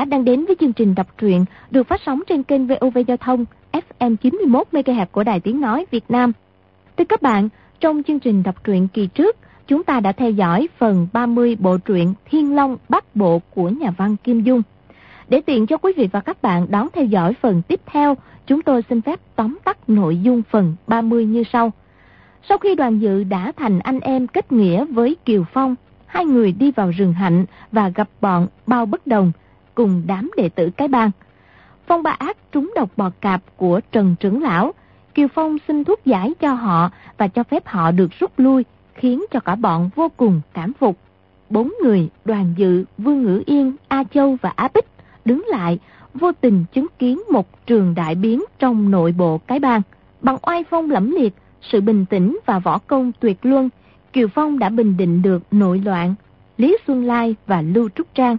giả đang đến với chương trình đọc truyện được phát sóng trên kênh VOV Giao thông FM 91 MHz của Đài Tiếng Nói Việt Nam. Thưa các bạn, trong chương trình đọc truyện kỳ trước, chúng ta đã theo dõi phần 30 bộ truyện Thiên Long Bắc Bộ của nhà văn Kim Dung. Để tiện cho quý vị và các bạn đón theo dõi phần tiếp theo, chúng tôi xin phép tóm tắt nội dung phần 30 như sau. Sau khi đoàn dự đã thành anh em kết nghĩa với Kiều Phong, hai người đi vào rừng hạnh và gặp bọn bao bất đồng cùng đám đệ tử cái bang. Phong ba ác trúng độc bò cạp của Trần Trưởng Lão. Kiều Phong xin thuốc giải cho họ và cho phép họ được rút lui, khiến cho cả bọn vô cùng cảm phục. Bốn người, đoàn dự, Vương Ngữ Yên, A Châu và Á Bích đứng lại, vô tình chứng kiến một trường đại biến trong nội bộ cái bang. Bằng oai phong lẫm liệt, sự bình tĩnh và võ công tuyệt luân, Kiều Phong đã bình định được nội loạn, Lý Xuân Lai và Lưu Trúc Trang.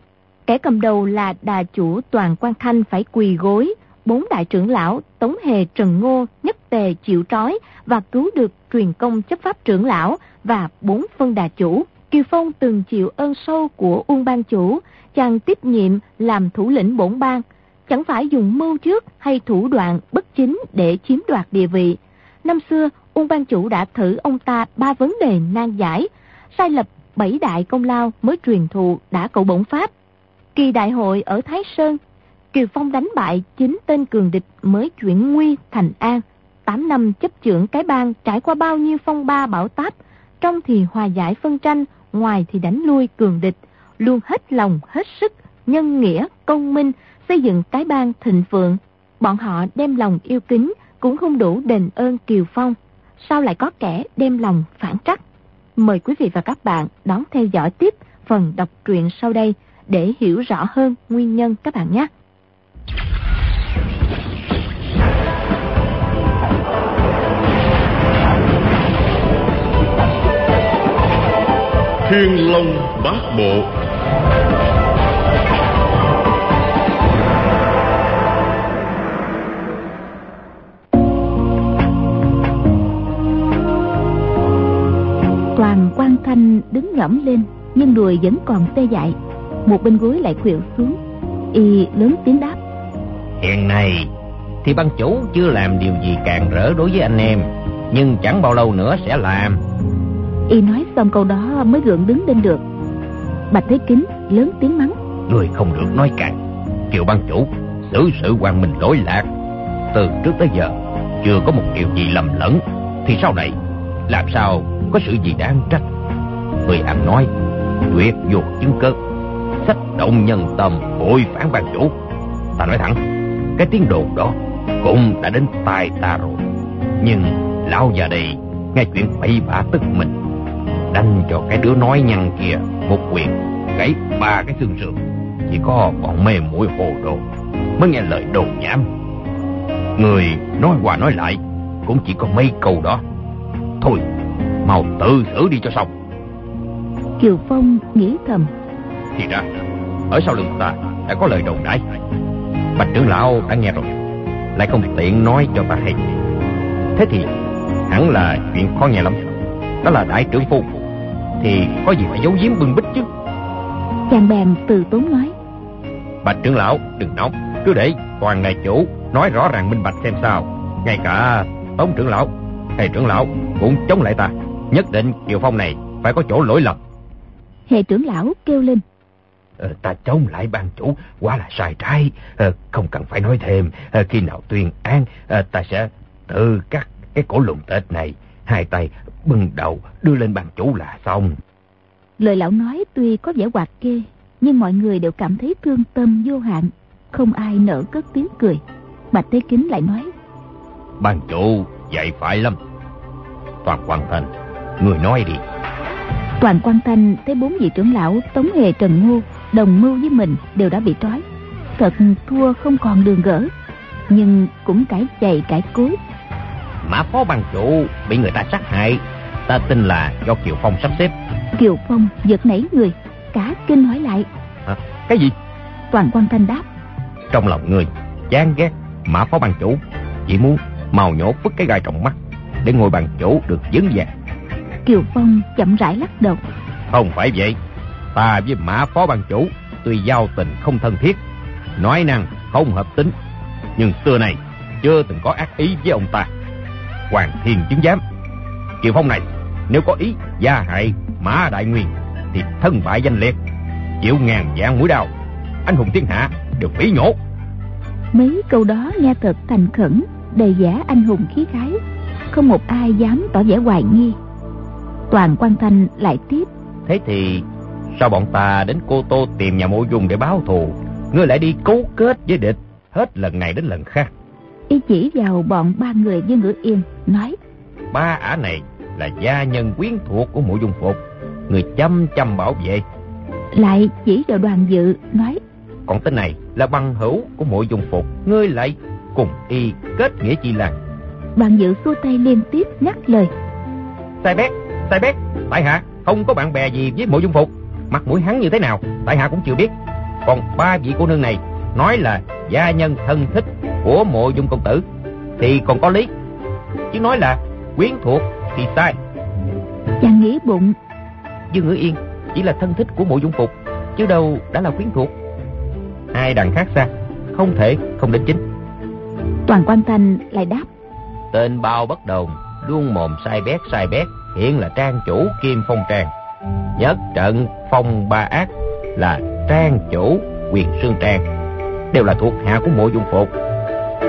Kẻ cầm đầu là đà chủ Toàn Quan Thanh phải quỳ gối, bốn đại trưởng lão Tống Hề Trần Ngô nhất tề chịu trói và cứu được truyền công chấp pháp trưởng lão và bốn phân đà chủ. Kiều Phong từng chịu ơn sâu của Uông Ban Chủ, chàng tiếp nhiệm làm thủ lĩnh bổn bang, chẳng phải dùng mưu trước hay thủ đoạn bất chính để chiếm đoạt địa vị. Năm xưa, Uông Ban Chủ đã thử ông ta ba vấn đề nan giải, sai lập bảy đại công lao mới truyền thụ đã cậu bổn pháp. Kỳ đại hội ở Thái Sơn, Kiều Phong đánh bại chính tên cường địch mới chuyển nguy thành an. Tám năm chấp trưởng cái bang trải qua bao nhiêu phong ba bảo táp, trong thì hòa giải phân tranh, ngoài thì đánh lui cường địch, luôn hết lòng, hết sức, nhân nghĩa, công minh, xây dựng cái bang thịnh vượng. Bọn họ đem lòng yêu kính cũng không đủ đền ơn Kiều Phong. Sao lại có kẻ đem lòng phản trắc? Mời quý vị và các bạn đón theo dõi tiếp phần đọc truyện sau đây để hiểu rõ hơn nguyên nhân các bạn nhé. Thiên Long Bát Bộ Toàn quan thanh đứng ngẫm lên Nhưng đùi vẫn còn tê dại Một bên gối lại khuỵu xuống. Y lớn tiếng đáp. Hiện nay thì ban chủ chưa làm điều gì càng rỡ đối với anh em Nhưng chẳng bao lâu nữa sẽ làm. Y nói xong câu đó mới gượng đứng lên được. Bạch Thế Kính lớn tiếng mắng. Người không được nói càng. Kiều ban chủ xử sự quan minh lỗi lạc. Từ trước tới giờ Chưa có một điều gì lầm lẫn. Thì sau này làm sao có sự gì đáng trách? Người ăn nói Tuyệt vô chứng cơ Sách động nhân tâm bội phản ban chủ. Ta nói thẳng, Cái tiếng đồn đó cũng đã đến tai ta rồi. Nhưng lão già đây Nghe chuyện bậy bạ tức mình đánh cho cái đứa nói nhăn kia Một quyền, gãy ba cái xương sườn. Chỉ có bọn mê mũi hồ đồ Mới nghe lời đồn nhảm. Người nói qua nói lại Cũng chỉ có mấy câu đó. Thôi, Mau tự xử đi cho xong. Kiều Phong nghĩ thầm thì ra. Ở sau lưng ta đã có lời đồn đãi Bạch trưởng lão đã nghe rồi Lại không tiện nói cho ta hay Thế thì hẳn là chuyện khó nghe lắm. Đó là đại trưởng phu Thì có gì phải giấu giếm bưng bích chứ? Chàng bèn từ tốn nói. Bạch trưởng lão đừng nóng Cứ để toàn ngài chủ nói rõ ràng minh bạch xem sao. Ngay cả tống trưởng lão Thầy trưởng lão cũng chống lại ta. Nhất định Kiều Phong này phải có chỗ lỗi lầm. Hệ trưởng lão kêu lên Ta chống lại ban chủ quá là sai trái. Ờ, Không cần phải nói thêm. Ờ, Khi nào tuyên án ờ, Ta sẽ tự cắt cái cổ lùng tết này. Hai tay bưng đầu đưa lên ban chủ là xong. Lời lão nói tuy có vẻ hoạt kê Nhưng mọi người đều cảm thấy thương tâm vô hạn. Không ai nở cất tiếng cười. Bạch Thế Kính lại nói Ban chủ dạy phải lắm. Toàn quan thành Người nói đi. Toàn quan thanh thấy bốn vị trưởng lão Tống Hề Trần Ngô Đồng mưu với mình đều đã bị trói. Thật thua không còn đường gỡ Nhưng cũng cải chày cải cối Mã phó ban chủ bị người ta sát hại Ta tin là do Kiều Phong sắp xếp. Kiều Phong giật nảy người Cả kinh hỏi lại. À, Cái gì? Toàn quan thanh đáp. Trong lòng người chán ghét Mã phó ban chủ Chỉ muốn màu nhổ vứt cái gai trong mắt Để ngôi bàn chủ được vững vàng. Kiều Phong chậm rãi lắc đầu. Không phải vậy Ta với mã phó ban chủ tuy giao tình không thân thiết, nói năng không hợp tính, nhưng xưa này chưa từng có ác ý với ông ta. Hoàng Thiên chứng giám, Kiều Phong này nếu có ý gia hại Mã Đại Nguyên thì thân bại danh liệt, chịu ngàn vạn mũi đau, anh hùng thiên hạ đều phí nhổ. Mấy câu đó nghe thật thành khẩn, đầy vẻ anh hùng khí khái, không một ai dám tỏ vẻ hoài nghi. Toàn quan thanh lại tiếp. Thế thì sao bọn ta đến Cô Tô tìm nhà mộ dùng để báo thù, ngươi lại đi cấu kết với địch, hết lần này đến lần khác. Y chỉ vào bọn ba người với ngữ yên, nói. Ba ả này là gia nhân quyến thuộc của mộ dung phục, người chăm chăm bảo vệ. Lại chỉ vào đoàn dự, nói. Còn tên này là băng hữu của mộ dung phục, ngươi lại cùng y kết nghĩa chi làng. Đoàn dự xua tay liên tiếp ngắt lời. Sai bét, sai bét, tại hạ không có bạn bè gì với mộ dung phục. Mặt mũi hắn như thế nào, tại hạ cũng chưa biết. Còn ba vị cô nương này nói là gia nhân thân thích của mộ dung công tử thì còn có lý. Chứ nói là quyến thuộc thì sai. Chàng nghĩ bụng. Dương Ngữ Yên chỉ là thân thích của mộ dung phục, chứ đâu đã là quyến thuộc. Hai đằng khác xa, không thể không đến chính. Toàn quan thanh lại đáp. Tên bao bất đồng, luôn mồm sai bét sai bét, hiện là trang chủ Kim Phong Trang. Nhất trận Phong Ba Ác là trang chủ Quyền Sương Trang, đều là thuộc hạ của mộ dung phục.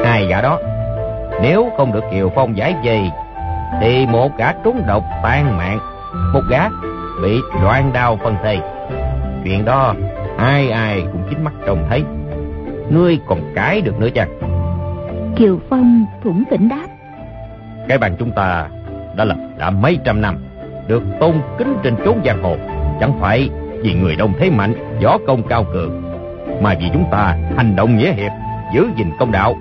Hai gã đó, nếu không được Kiều Phong giải dây, thì một gã trúng độc tan mạng, một gã bị loan đao phân thây. Chuyện đó ai ai cũng chính mắt trông thấy. Ngươi còn cái được nữa chăng? Kiều Phong thủng tỉnh đáp. Cái bàn chúng ta đã lập đã mấy trăm năm, được tôn kính trên chốn giang hồ. Chẳng phải vì người đông thế mạnh, võ công cao cường, mà vì chúng ta hành động nghĩa hiệp, giữ gìn công đạo.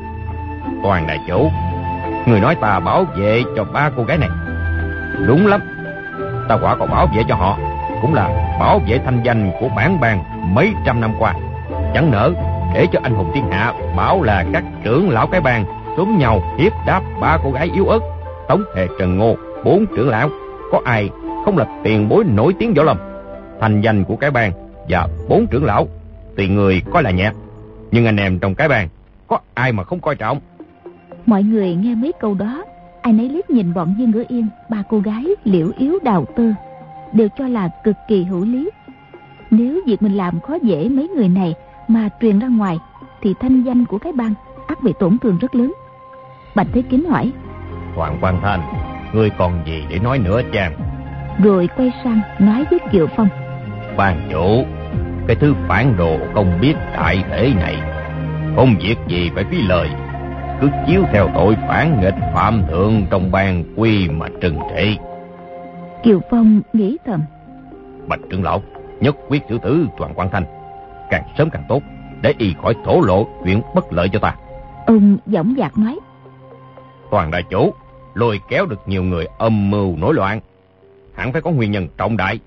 Toàn đại chủ, người nói ta bảo vệ cho ba cô gái này. Đúng lắm, ta quả còn bảo vệ cho họ, cũng là bảo vệ thanh danh của bản bang mấy trăm năm qua. Chẳng nỡ để cho anh hùng thiên hạ bảo là các trưởng lão cái bang túm nhau hiếp đáp ba cô gái yếu ớt tống hề trần ngô bốn trưởng lão có ai không là tiền bối nổi tiếng võ lâm thành danh của cái bang và bốn trưởng lão tùy người coi là nhẹ. Nhưng anh em trong cái bang có ai mà không coi trọng? Mọi người nghe mấy câu đó ai nấy liếc nhìn bọn dương ngữ yên ba cô gái liễu yếu đào tơ đều cho là cực kỳ hữu lý. Nếu việc mình làm khó dễ mấy người này mà truyền ra ngoài thì thanh danh của cái bang ắt bị tổn thương rất lớn. Bạch thế kính hỏi hoàng quan thanh ngươi còn gì để nói nữa chàng? Rồi quay sang nói với kiều phong. Ban chủ cái thứ phản đồ không biết đại thể này. Không việc gì phải phí lời. Cứ chiếu theo tội phản nghịch phạm thượng trong ban quy mà trừng trị. Kiều phong nghĩ thầm. Bạch trưởng lão nhất quyết xử tử toàn quan thanh. Càng sớm càng tốt để y khỏi thổ lộ chuyện bất lợi cho ta. Ông dõng dạc nói. Toàn đại chủ lôi kéo được nhiều người âm mưu nổi loạn. Hẳn phải có nguyên nhân trọng đại.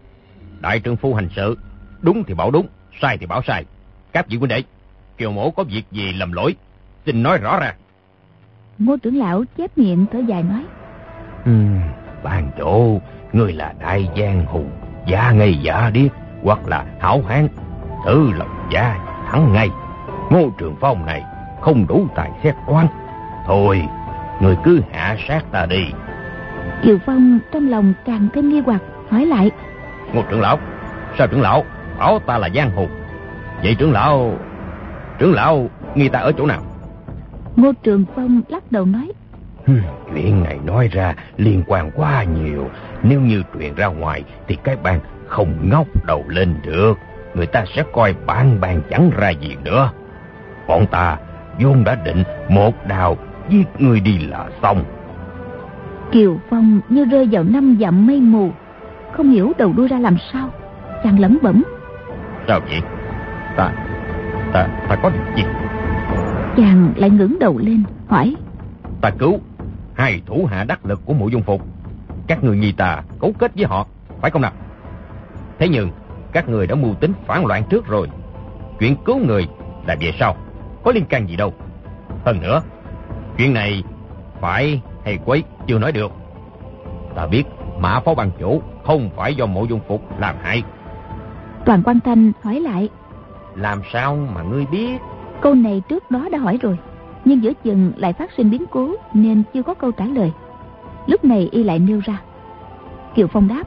Đại trương phu hành sự đúng thì bảo đúng sai thì bảo sai. Các vị huynh đệ kiều mổ có việc gì lầm lỗi xin nói rõ ra. Ngô trưởng lão chép miệng thở dài nói. Ừ, ban chủ người là đại giang hùng giả ngây giả điếc hoặc là hảo hán thử lòng gia thắng ngay. Ngô trường phong này không đủ tài xét oan thôi người cứ hạ sát ta đi. Kiều phong trong lòng càng thêm nghi hoặc hỏi lại. Ngô trưởng lão. Sao trưởng lão bảo ta là giang hồ? Vậy trưởng lão trưởng lão nghi ta ở chỗ nào? Ngô trường phong lắc đầu nói. Chuyện này nói ra liên quan quá nhiều. Nếu như truyền ra ngoài thì cái bang không ngóc đầu lên được. Người ta sẽ coi bản bàn chẳng ra gì nữa. Bọn ta vốn đã định một đào giết người đi là xong. Kiều phong như rơi vào năm dặm mây mù không hiểu đầu đuôi ra làm sao chàng lẩm bẩm. Sao vậy? Ta ta ta có việc gì? Chàng lại ngẩng đầu lên hỏi. Ta cứu hai thủ hạ đắc lực của mộ dung phục. Các người nghi ta cấu kết với họ phải không nào? Thế nhưng các người đã mưu tính phản loạn trước rồi. Chuyện cứu người là về sau có liên can gì đâu. Hơn nữa chuyện này phải hay quấy chưa nói được ta biết mã phó ban chủ không phải do mộ dung phục làm hại toàn quan thanh hỏi lại làm sao mà ngươi biết? Câu này trước đó đã hỏi rồi, nhưng giữa chừng lại phát sinh biến cố nên chưa có câu trả lời. Lúc này y lại nêu ra. Kiều Phong đáp.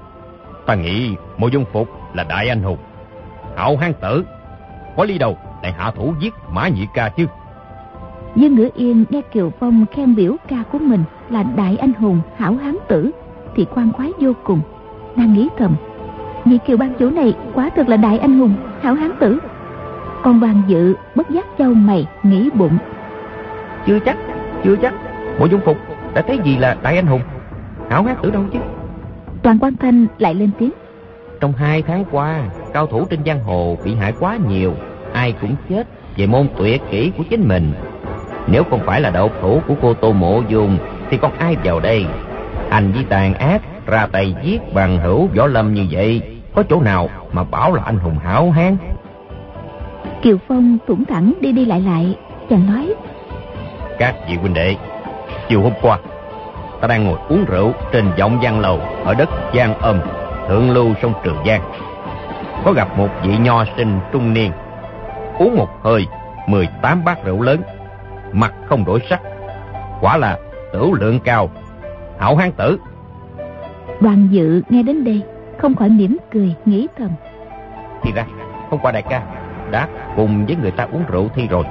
Ta nghĩ Mộ Dung Phục là đại anh hùng, hảo hán tử. Có lý đầu lại hạ thủ giết Mã Nhị Ca chứ. Dương Ngữ Yên nghe Kiều Phong khen biểu ca của mình là đại anh hùng, hảo hán tử thì quan khoái vô cùng. Nàng nghĩ thầm, vị Kiều ban chủ này quả thực là đại anh hùng, hảo hán tử. Còn Hoàng Dự bất giác châu mày nghĩ bụng. Chưa chắc, chưa chắc. Mộ Dung Phục đã thấy gì là đại anh hùng, hảo hán tử đâu chứ. Toàn quan thanh lại lên tiếng. Trong hai tháng qua, cao thủ trên giang hồ bị hại quá nhiều, ai cũng chết về môn tuyệt kỹ của chính mình. Nếu không phải là độc thủ của cô Tô Mộ Dung, thì còn ai vào đây? Anh với tàn ác, ra tay giết bằng hữu võ lâm như vậy, có chỗ nào mà bảo là anh hùng hảo hán? Kiều Phong thủng thẳng đi đi lại lại, chàng nói. Các vị huynh đệ, chiều hôm qua, ta đang ngồi uống rượu trên vọng giang lầu ở đất Giang Âm, thượng lưu sông Trường Giang. Có gặp một vị nho sinh trung niên, uống một hơi 18 bát rượu lớn, mặt không đổi sắc, quả là tử lượng cao, hảo hán tử. Đoàn dự nghe đến đây, không khỏi mỉm cười, nghĩ thầm. Thì ra, hôm qua đại ca đã cùng với người ta uống rượu thi rồi.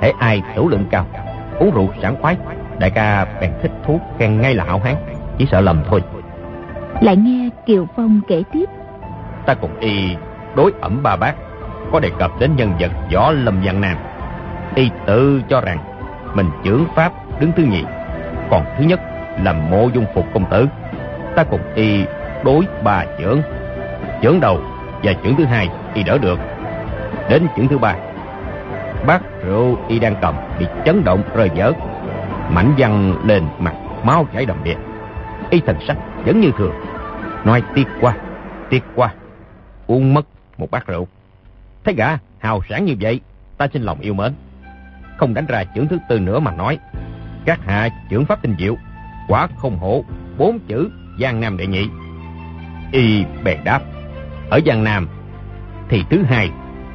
Hễ ai tử lượng cao, uống rượu sảng khoái, đại ca bèn thích thú khen ngay là hảo hán, chỉ sợ lầm thôi. Lại nghe Kiều Phong kể tiếp. Ta cùng y đối ẩm ba bác, có đề cập đến nhân vật võ lâm văn nam. Y tự cho rằng mình trưởng pháp đứng thứ nhì, còn thứ nhất là mộ dung phục công tử. Ta cùng y đối ba trưởng, trưởng đầu và trưởng thứ hai y đỡ được. Đến trưởng thứ ba, bát rượu y đang cầm bị chấn động rơi vỡ, mảnh văng lên mặt máu chảy đầm đìa. Y thần sắc vẫn như thường, nói tiếc qua, tiếc qua, uống mất một bát rượu. Thấy gã hào sản như vậy, ta xin lòng yêu mến. Không đánh ra chưởng thứ tư nữa mà nói. Các hạ chưởng pháp tinh diệu, quả không hổ, bốn chữ Giang Nam đệ nhị. Y bèn đáp, ở Giang Nam thì thứ hai,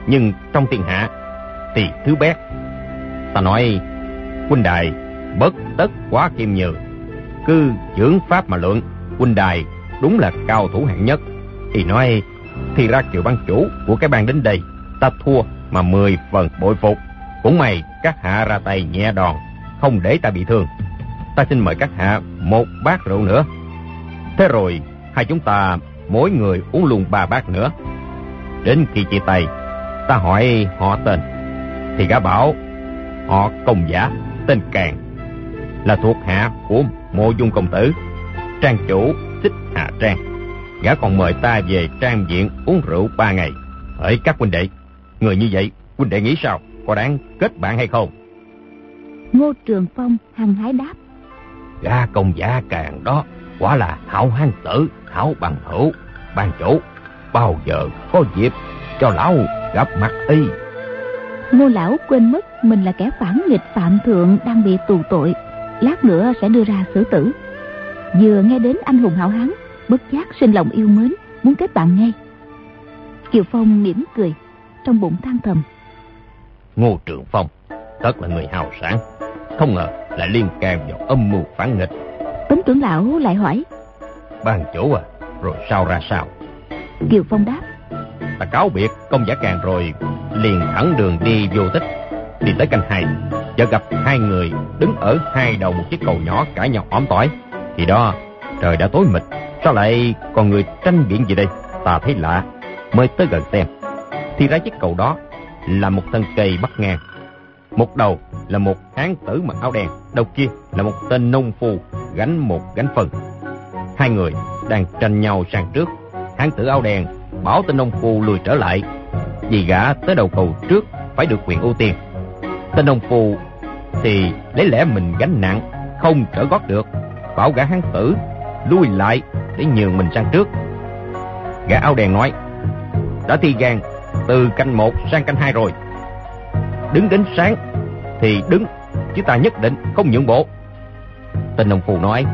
nhưng trong thiên hạ thì thứ bét. Ta nói, huynh đài bất tất quá kim nhừ cứ chưởng pháp mà lượng, huynh đài đúng là cao thủ hạng nhất. Y nói, thì ra kiều ban chủ của cái bang đến đây, ta thua mà mười phần bội phục. Cũng may các hạ ra tay nhẹ đòn, không để ta bị thương. Ta xin mời các hạ một bát rượu nữa. Thế rồi, hai chúng ta mỗi người uống luôn ba bát nữa. Đến khi chia tay, ta hỏi họ tên. Thì gã bảo, họ công giả, tên Càng, là thuộc hạ của mộ dung công tử. Trang chủ xích hạ trang. Gã còn mời ta về trang viện uống rượu ba ngày. Hỡi các huynh đệ, người như vậy, huynh đệ nghĩ sao? Có đáng kết bạn hay không? Ngô Trường Phong hăng hái đáp. Gã công giả càng đó, quả là hảo hán tử, hảo bằng hữu, ban chủ. Bao giờ có dịp cho lão gặp mặt y. Ngô lão quên mất mình là kẻ phản nghịch phạm thượng đang bị tù tội. Lát nữa sẽ đưa ra xử tử. Vừa nghe đến anh hùng hảo hán, bất giác sinh lòng yêu mến, muốn kết bạn ngay. Kiều Phong mỉm cười, trong bụng than thầm. Ngô Trường Phong, tất là người hào sản, không ngờ lại liên can vào âm mưu phản nghịch. Tống trưởng lão lại hỏi. Ban chủ à, rồi sao ra sao? Kiều Phong đáp. Ta cáo biệt công giả càng rồi, liền thẳng đường đi vô tích, đi tới canh hai, chợ gặp hai người đứng ở hai đầu một chiếc cầu nhỏ cãi nhau óm tỏi. Thì đó, trời đã tối mịt, sao lại còn người tranh biện gì đây? Ta thấy lạ, mới tới gần xem. Thì ra chiếc cầu đó là một thân cây bắt ngang. Một đầu là một hán tử mặc áo đen, đầu kia là một tên nông phu gánh một gánh phân. Hai người đang tranh nhau sang trước. Hán tử áo đen bảo tên nông phu lùi trở lại, vì gã tới đầu cầu trước phải được quyền ưu tiên. Tên nông phu thì lấy lẽ mình gánh nặng, không trở gót được, bảo gã hán tử lui lại để nhường mình sang trước. Gã áo đen nói, đã thi gan từ canh một sang canh hai rồi. Đứng đến sáng thì đứng, chứ ta nhất định không nhượng bộ. Tên nông phu nói,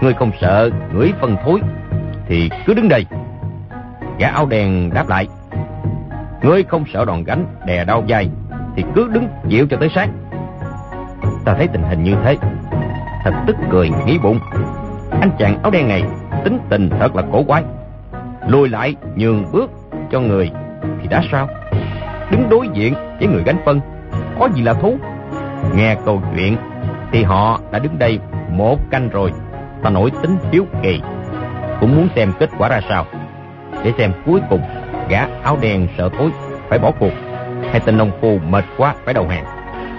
ngươi không sợ ngửi phân thối, thì cứ đứng đây. Gã áo đen đáp lại, Ngươi không sợ đòn gánh đè đau dài Thì cứ đứng chịu cho tới sáng Ta thấy tình hình như thế Thật tức cười nghĩ bụng Anh chàng áo đen này Tính tình thật là cổ quái Lùi lại nhường bước cho người thì đã sao? Đứng đối diện với người gánh phân, Có gì là thú? Nghe câu chuyện, Thì họ đã đứng đây một canh rồi, Ta nổi tính hiếu kỳ. Cũng muốn xem kết quả ra sao, Để xem cuối cùng Gã áo đen sợ thối Phải bỏ cuộc, Hay tên nông phu mệt quá phải đầu hàng.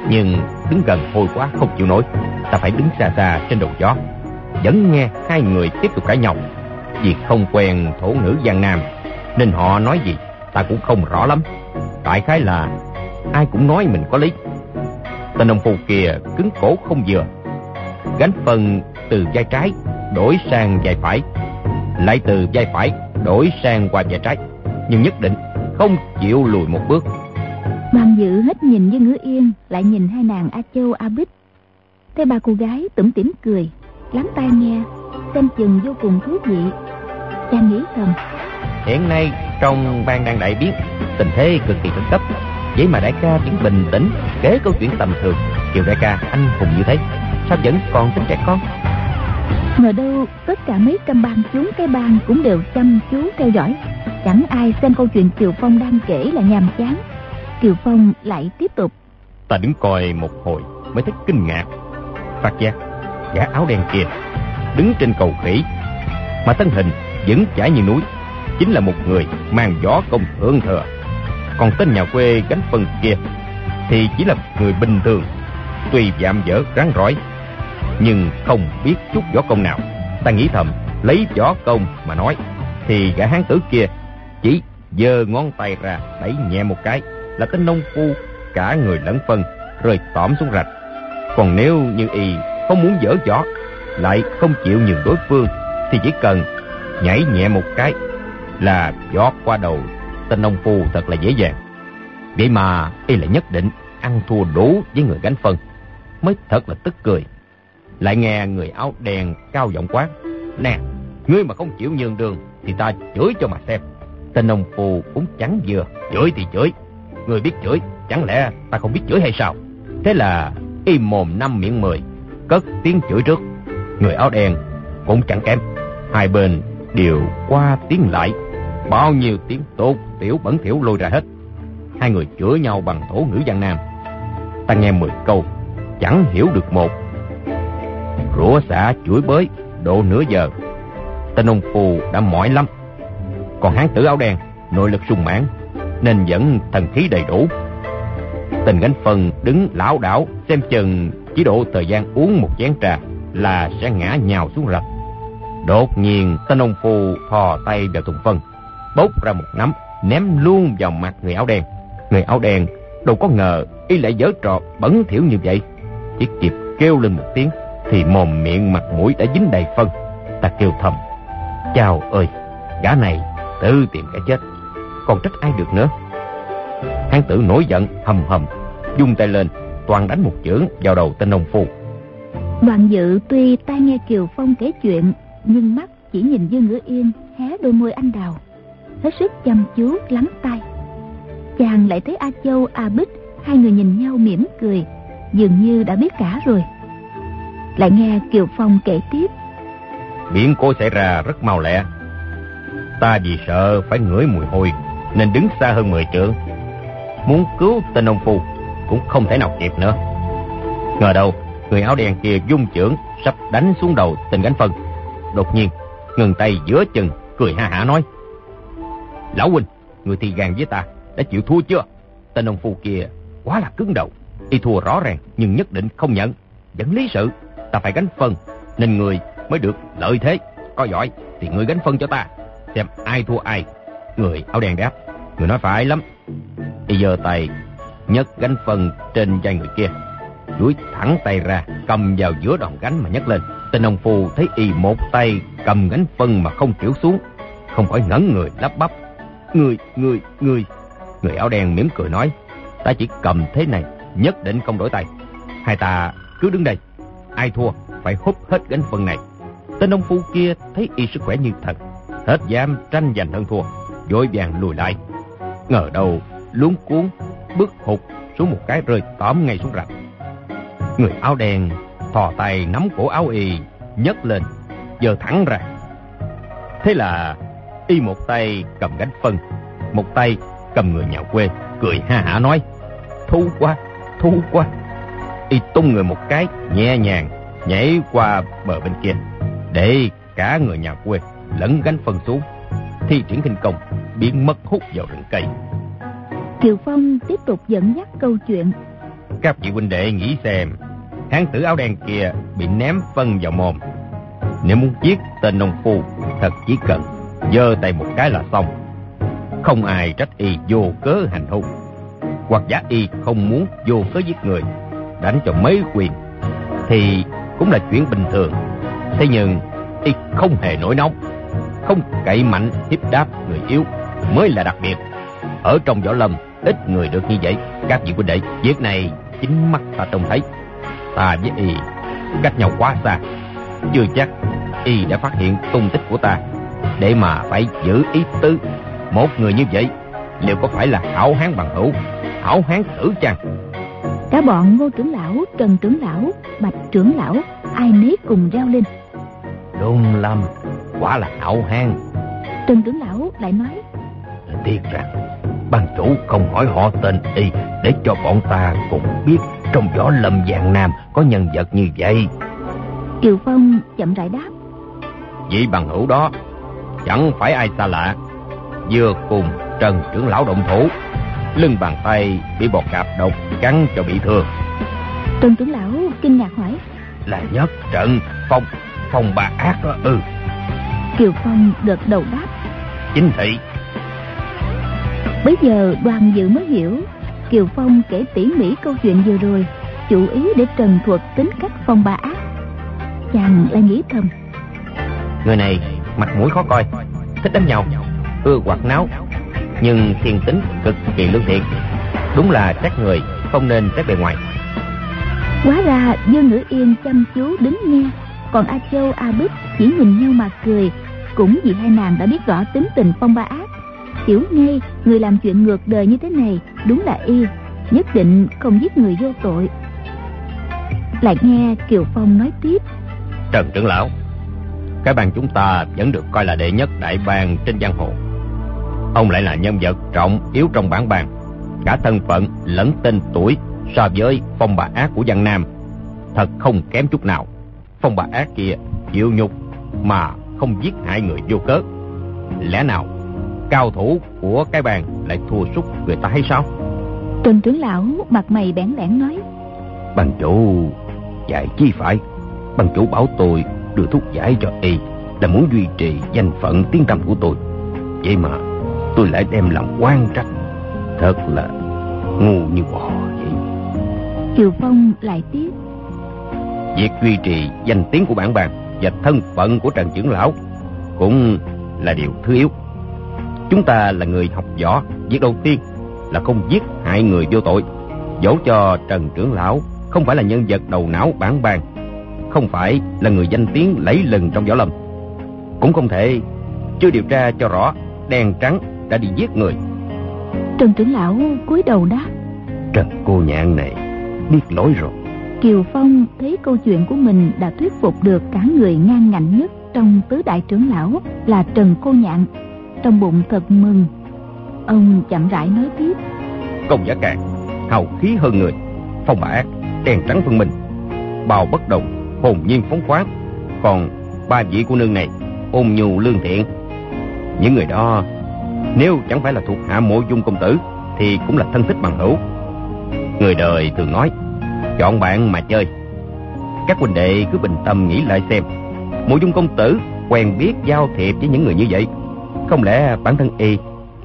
Nhưng đứng gần hôi quá không chịu nổi, Ta phải đứng xa xa trên đầu gió. Vẫn nghe hai người tiếp tục cãi nhau, Vì không quen thổ ngữ Giang Nam, Nên họ nói gì? Ta cũng không rõ lắm. Đại khái là ai cũng nói mình có lý. Tên nông phu kia cứng cổ không vừa. Gánh phần từ vai trái đổi sang vai phải. Lại từ vai phải đổi sang qua vai trái. Nhưng nhất định không chịu lùi một bước. Mang dự hết nhìn với ngữ yên Lại nhìn hai nàng A Châu A Bích. Thấy ba cô gái tủm tỉm cười Lắng tai nghe Xem chừng vô cùng thú vị. Chàng nghĩ thầm Hiện nay trong ban đang đại biết Tình thế cực kỳ khẩn cấp. Vậy mà đại ca vẫn bình tĩnh Kể câu chuyện tầm thường. Kiều đại ca anh hùng như thế Sao vẫn còn tính trẻ con? Ngờ đâu tất cả mấy cam bang chúng cái bang Cũng đều chăm chú theo dõi. Chẳng ai xem câu chuyện Kiều Phong đang kể là nhàm chán. Kiều Phong lại tiếp tục. Ta đứng coi một hồi mới thấy kinh ngạc. Phát giác gã áo đen kia Đứng trên cầu khỉ Mà thân hình vẫn chảy như núi Chính là một người mang gió công thượng thừa. Còn tên nhà quê gánh phân kia Thì chỉ là một người bình thường, Tuy vạm dở rắn rỏi, Nhưng không biết chút võ công nào. Ta nghĩ thầm, Lấy võ công mà nói, Thì gã hán tử kia Chỉ giơ ngón tay ra, đẩy nhẹ một cái, Là tên nông phu, Cả người lẫn phân Rơi tỏm xuống rạch. Còn nếu như y không muốn dở võ, Lại không chịu nhường đối phương, Thì chỉ cần nhảy nhẹ một cái là giót qua đầu Tên nông phu thật là dễ dàng. Vậy mà y lại nhất định Ăn thua đủ với người gánh phân, Mới thật là tức cười. Lại nghe người áo đen cao giọng quát, Nè, Ngươi mà không chịu nhường đường Thì ta chửi cho mà xem. Tên nông phu cũng chẳng vừa, Chửi thì chửi, người biết chửi, Chẳng lẽ ta không biết chửi hay sao? Thế là y mồm năm miệng mười, Cất tiếng chửi trước. Người áo đen cũng chẳng kém, Hai bên đều qua tiếng lại. Bao nhiêu tiếng tốt, tiểu bẩn thiểu lôi ra hết. Hai người chửi nhau bằng thổ ngữ Giang Nam. Ta nghe mười câu, Chẳng hiểu được một. Rủa xả chửi bới Độ nửa giờ. Tên ông phù đã mỏi lắm. Còn hán tử áo đen, Nội lực sung mãn, Nên vẫn thần khí đầy đủ. Tình gánh phân đứng lão đảo, Xem chừng chỉ độ thời gian uống một chén trà Là sẽ ngã nhào xuống rạch. Đột nhiên, tên ông phù thò tay vào thùng phân. Bốc ra một nắm, Ném luôn vào mặt người áo đen. Người áo đen đâu có ngờ Y lại dở trò bẩn thỉu như vậy. Chỉ kịp kêu lên một tiếng, Thì mồm miệng mặt mũi đã dính đầy phân. Ta kêu thầm, Chào ơi, Gã này tự tìm cái chết, Còn trách ai được nữa? Hán tử nổi giận, hầm hầm, Dung tay lên, toàn đánh một chưởng vào đầu tên nông phu. Đoàn dự tuy tai nghe Kiều Phong kể chuyện, Nhưng mắt chỉ nhìn Dương Ngữ Yên Hé đôi môi anh đào. Hết sức chăm chú, lắng tai. Chàng lại thấy A Châu, A Bích, Hai người nhìn nhau mỉm cười, Dường như đã biết cả rồi. Lại nghe Kiều Phong kể tiếp. Biến cố xảy ra rất mau lẹ. Ta vì sợ phải ngửi mùi hôi, Nên đứng xa hơn 10 trượng. Muốn cứu tên ông phu, Cũng không thể nào kịp nữa. Ngờ đâu, Người áo đen kia dung trưởng, Sắp đánh xuống đầu tên gánh phân. Đột nhiên, ngừng tay giữa chừng, Cười ha hả nói. Lão huynh, Người thì gàn với ta, Đã chịu thua chưa? Tên ông phu kia quá là cứng đầu, Y thua rõ ràng nhưng nhất định không nhận. Vẫn lý sự, Ta phải gánh phân, Nên người mới được lợi thế. Có giỏi thì người gánh phân cho ta, Xem ai thua ai. Người áo đen đáp, Người nói phải lắm. Y giơ tay, nhấc gánh phân trên vai người kia, duỗi thẳng tay ra, cầm vào giữa đòn gánh mà nhấc lên. Tên ông phù thấy y một tay cầm gánh phân mà không kiểu xuống, không khỏi ngẩn người lắp bắp người người người người áo đen mỉm cười nói ta chỉ cầm thế này nhất định không đổi tay hai ta cứ đứng đây ai thua phải hút hết gánh phân này tên ông phu kia thấy y sức khỏe như thật hết dám tranh giành hơn thua vội vàng lùi lại ngờ đâu luống cuốn, bước hụt xuống một cái rơi tóm ngay xuống rạch. Người áo đen thò tay nắm cổ áo y, nhấc lên, giơ thẳng ra. Thế là y một tay cầm gánh phân, một tay cầm người nhà quê, cười ha hả nói, thu quá, thu quá. Y tung người một cái, nhẹ nhàng, nhảy qua bờ bên kia, để cả người nhà quê lẫn gánh phân xuống, thi triển kinh công, biến mất hút vào rừng cây. Kiều Phong tiếp tục dẫn dắt câu chuyện. Các vị huynh đệ nghĩ xem, hán tử áo đen kia bị ném phân vào mồm. Nếu muốn giết tên nông phu, thật chỉ cần giơ tay một cái là xong. Không ai trách y vô cớ hành hung. Hoặc giả y không muốn vô cớ giết người, đánh cho mấy quyền, thì cũng là chuyện bình thường. Thế nhưng y không hề nổi nóng, không cậy mạnh hiếp đáp người yếu mới là đặc biệt. Ở trong võ lâm, ít người được như vậy. Các vị huynh đệ, việc này chính mắt ta trông thấy. Ta với y cách nhau quá xa. Chưa chắc y đã phát hiện tung tích của ta. Để mà phải giữ ý tứ. Một người như vậy, liệu có phải là hảo hán bằng hữu, hảo hán thử chăng? Cả bọn ngô trưởng lão, trần trưởng lão, bạch trưởng lão, ai nấy cùng reo lên. Đúng lắm, quả là hảo hán. Trần trưởng lão lại nói. Tiếc rằng, ban chủ không hỏi họ tên y để cho bọn ta cùng biết trong võ lâm giang nam có nhân vật như vậy. Kiều Phong chậm rãi đáp. Vị bằng hữu đó chẳng phải ai xa lạ. Vừa cùng Trần trưởng lão động thủ, lưng bàn tay bị bọt cạp độc cắn cho bị thương. Trần trưởng lão kinh ngạc hỏi. Là nhất trận phong, phong bà ác đó ư. Kiều Phong gật đầu đáp. Chính thị. Bây giờ đoàn dự mới hiểu Kiều Phong kể tỉ mỉ câu chuyện vừa rồi Chủ ý để trần thuật tính cách phong bà ác Chàng lại nghĩ thầm Người này mặt mũi khó coi Thích đánh nhau Ưa quạt náo Nhưng thiên tính cực kỳ lương thiện. Đúng là trách người Không nên trách bề ngoài. Hóa ra Dương Ngữ Yên chăm chú đứng nghe Còn A Châu A Bích chỉ nhìn nhau mà cười. Cũng vì hai nàng đã biết rõ tính tình phong ba ác. Hiểu ngay người làm chuyện ngược đời như thế này Đúng là y Nhất định không giết người vô tội. Lại nghe Kiều Phong nói tiếp. Trần trưởng lão Cái bang chúng ta vẫn được coi là đệ nhất đại bang trên giang hồ Ông lại là nhân vật trọng yếu trong bản bàn Cả thân phận lẫn tên tuổi So với phong bà ác của Giang Nam Thật không kém chút nào Phong bà ác kia chịu nhục Mà không giết hại người vô cớ Lẽ nào cao thủ của cái bàn lại thua sút người ta hay sao? Trần trưởng lão mặt mày bẽn lẽn nói. Bằng chủ dạy chi phải. Bằng chủ bảo tôi đưa thuốc giải cho y là muốn duy trì danh phận tiếng tăm của tôi. Vậy mà tôi lại đem làm quan trách. Thật là ngu như bò vậy. Kiều Phong lại tiếp. Việc duy trì danh tiếng của bản bàn và thân phận của Trần trưởng lão cũng là điều thứ yếu. Chúng ta là người học võ, việc đầu tiên là không giết hại người vô tội. Dẫu cho Trần trưởng lão không phải là nhân vật đầu não bản bàn, không phải là người danh tiếng lấy lừng trong võ lâm, cũng không thể chưa điều tra cho rõ đen trắng đã đi giết người. Trần trưởng lão cúi đầu đáp. Trần cô nhạn này biết lỗi rồi. Kiều Phong thấy câu chuyện của mình đã thuyết phục được cả người ngang ngạnh nhất trong tứ đại trưởng lão là Trần Cô Nhạn trong bụng thật mừng ông chậm rãi nói tiếp công giả cạn hào khí hơn người phong bả ác đèn trắng phân minh bào bất đồng hồn nhiên phóng khoáng. Còn ba vị của nương này ôn nhu lương thiện. Những người đó nếu chẳng phải là thuộc hạ mộ dung công tử thì cũng là thân thích bằng hữu. Người đời thường nói chọn bạn mà chơi. Các huynh đệ cứ bình tâm nghĩ lại xem mộ dung công tử quen biết giao thiệp với những người như vậy. Không lẽ bản thân y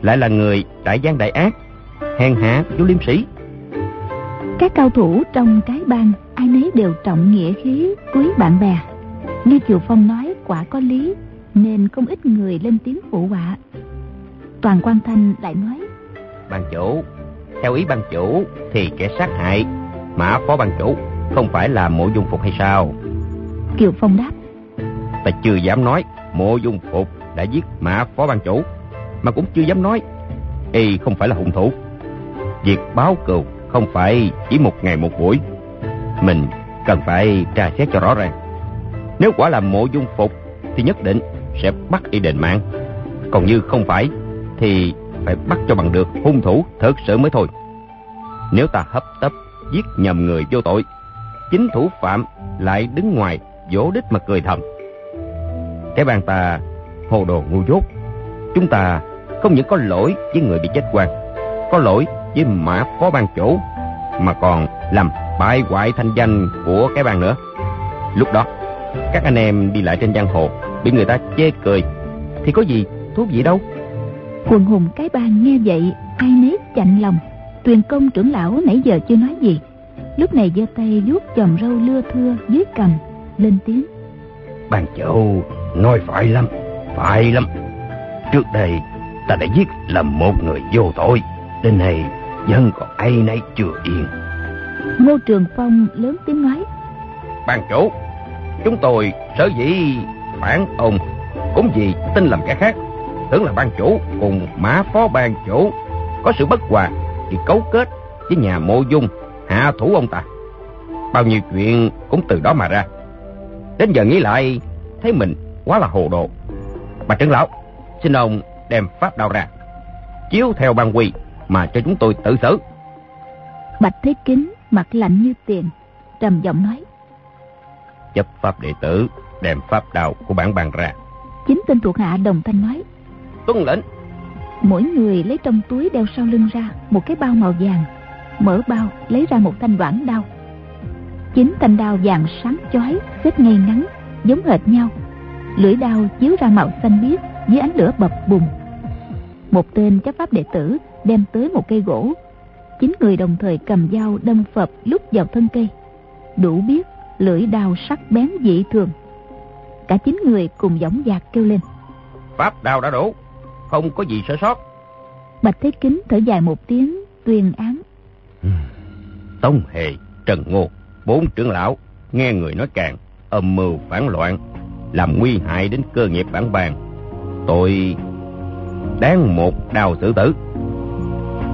lại là người đại gian đại ác, hèn hạ vô liêm sĩ? Các cao thủ trong cái bang đều trọng nghĩa khí, quý bạn bè. Như Kiều Phong nói quả có lý, nên không ít người lên tiếng phụ họa. Toàn Quan Thanh lại nói: Ban chủ, theo ý ban chủ thì kẻ sát hại Mã Phó ban chủ không phải là Mộ Dung Phục hay sao? Kiều Phong đáp: Ta chưa dám nói Mộ Dung Phục đã giết mã phó ban chủ mà cũng chưa dám nói y không phải là hung thủ việc báo cừu không phải chỉ một ngày một buổi. Mình cần phải tra xét cho rõ ràng. Nếu quả là mộ dung phục thì nhất định sẽ bắt y đền mạng. Còn như không phải thì phải bắt cho bằng được hung thủ thật sự mới thôi. Nếu ta hấp tấp giết nhầm người vô tội, chính thủ phạm lại đứng ngoài vỗ đích mà cười thầm. Cái bàn ta hồ đồ ngu dốt. Chúng ta không những có lỗi với người bị chết quan, có lỗi với mã phó ban chủ, mà còn làm bại hoại thanh danh của cái bang nữa. Lúc đó, các anh em đi lại trên giang hồ, bị người ta chê cười, thì có gì thú vị đâu. Quần hùng cái bang nghe vậy, ai nấy chạnh lòng. Tuyền công trưởng lão nãy giờ chưa nói gì. Lúc này giơ tay vuốt chòm râu lưa thưa dưới cằm, lên tiếng. Ban chủ nói phải lắm, phải lắm. Trước đây ta đã giết lầm một người vô tội, đến nay vẫn còn ai nấy chưa yên. Ngô Trường Phong lớn tiếng nói. Ban chủ, chúng tôi sở dĩ phản ông cũng vì tin lầm kẻ khác. Tưởng là ban chủ cùng mã phó ban chủ có sự bất hòa thì cấu kết với nhà mộ dung hạ thủ ông ta. Bao nhiêu chuyện cũng từ đó mà ra. Đến giờ nghĩ lại, thấy mình quá là hồ đồ. Bà trưởng lão, xin ông đem pháp đao ra, chiếu theo ban quy mà cho chúng tôi tự xử. Bạch Thế Kính mặt lạnh như tiền, trầm giọng nói. Chấp pháp đệ tử đem pháp đao của bản bàn ra. Chính tên thuộc hạ đồng thanh nói. Tuân lệnh. Mỗi người lấy trong túi đeo sau lưng ra một cái bao màu vàng, mở bao lấy ra một thanh đoạn đao. Chính thanh đao vàng sáng chói, xếp ngay ngắn, giống hệt nhau. Lưỡi đao chiếu ra màu xanh biếc dưới ánh lửa bập bùng. Một tên chấp pháp đệ tử đem tới một cây gỗ chín người đồng thời cầm dao đâm phập lúc vào thân cây. Đủ biết lưỡi đao sắc bén dị thường. Cả chín người cùng giọng dạc kêu lên. Pháp đao đã đủ không có gì sơ sót. Bạch thế kính thở dài một tiếng tuyên án. Tống hề trần ngô bốn trưởng lão nghe người nói càng âm mưu phản loạn làm nguy hại đến cơ nghiệp bản bàn. Tội đáng một đào tử tử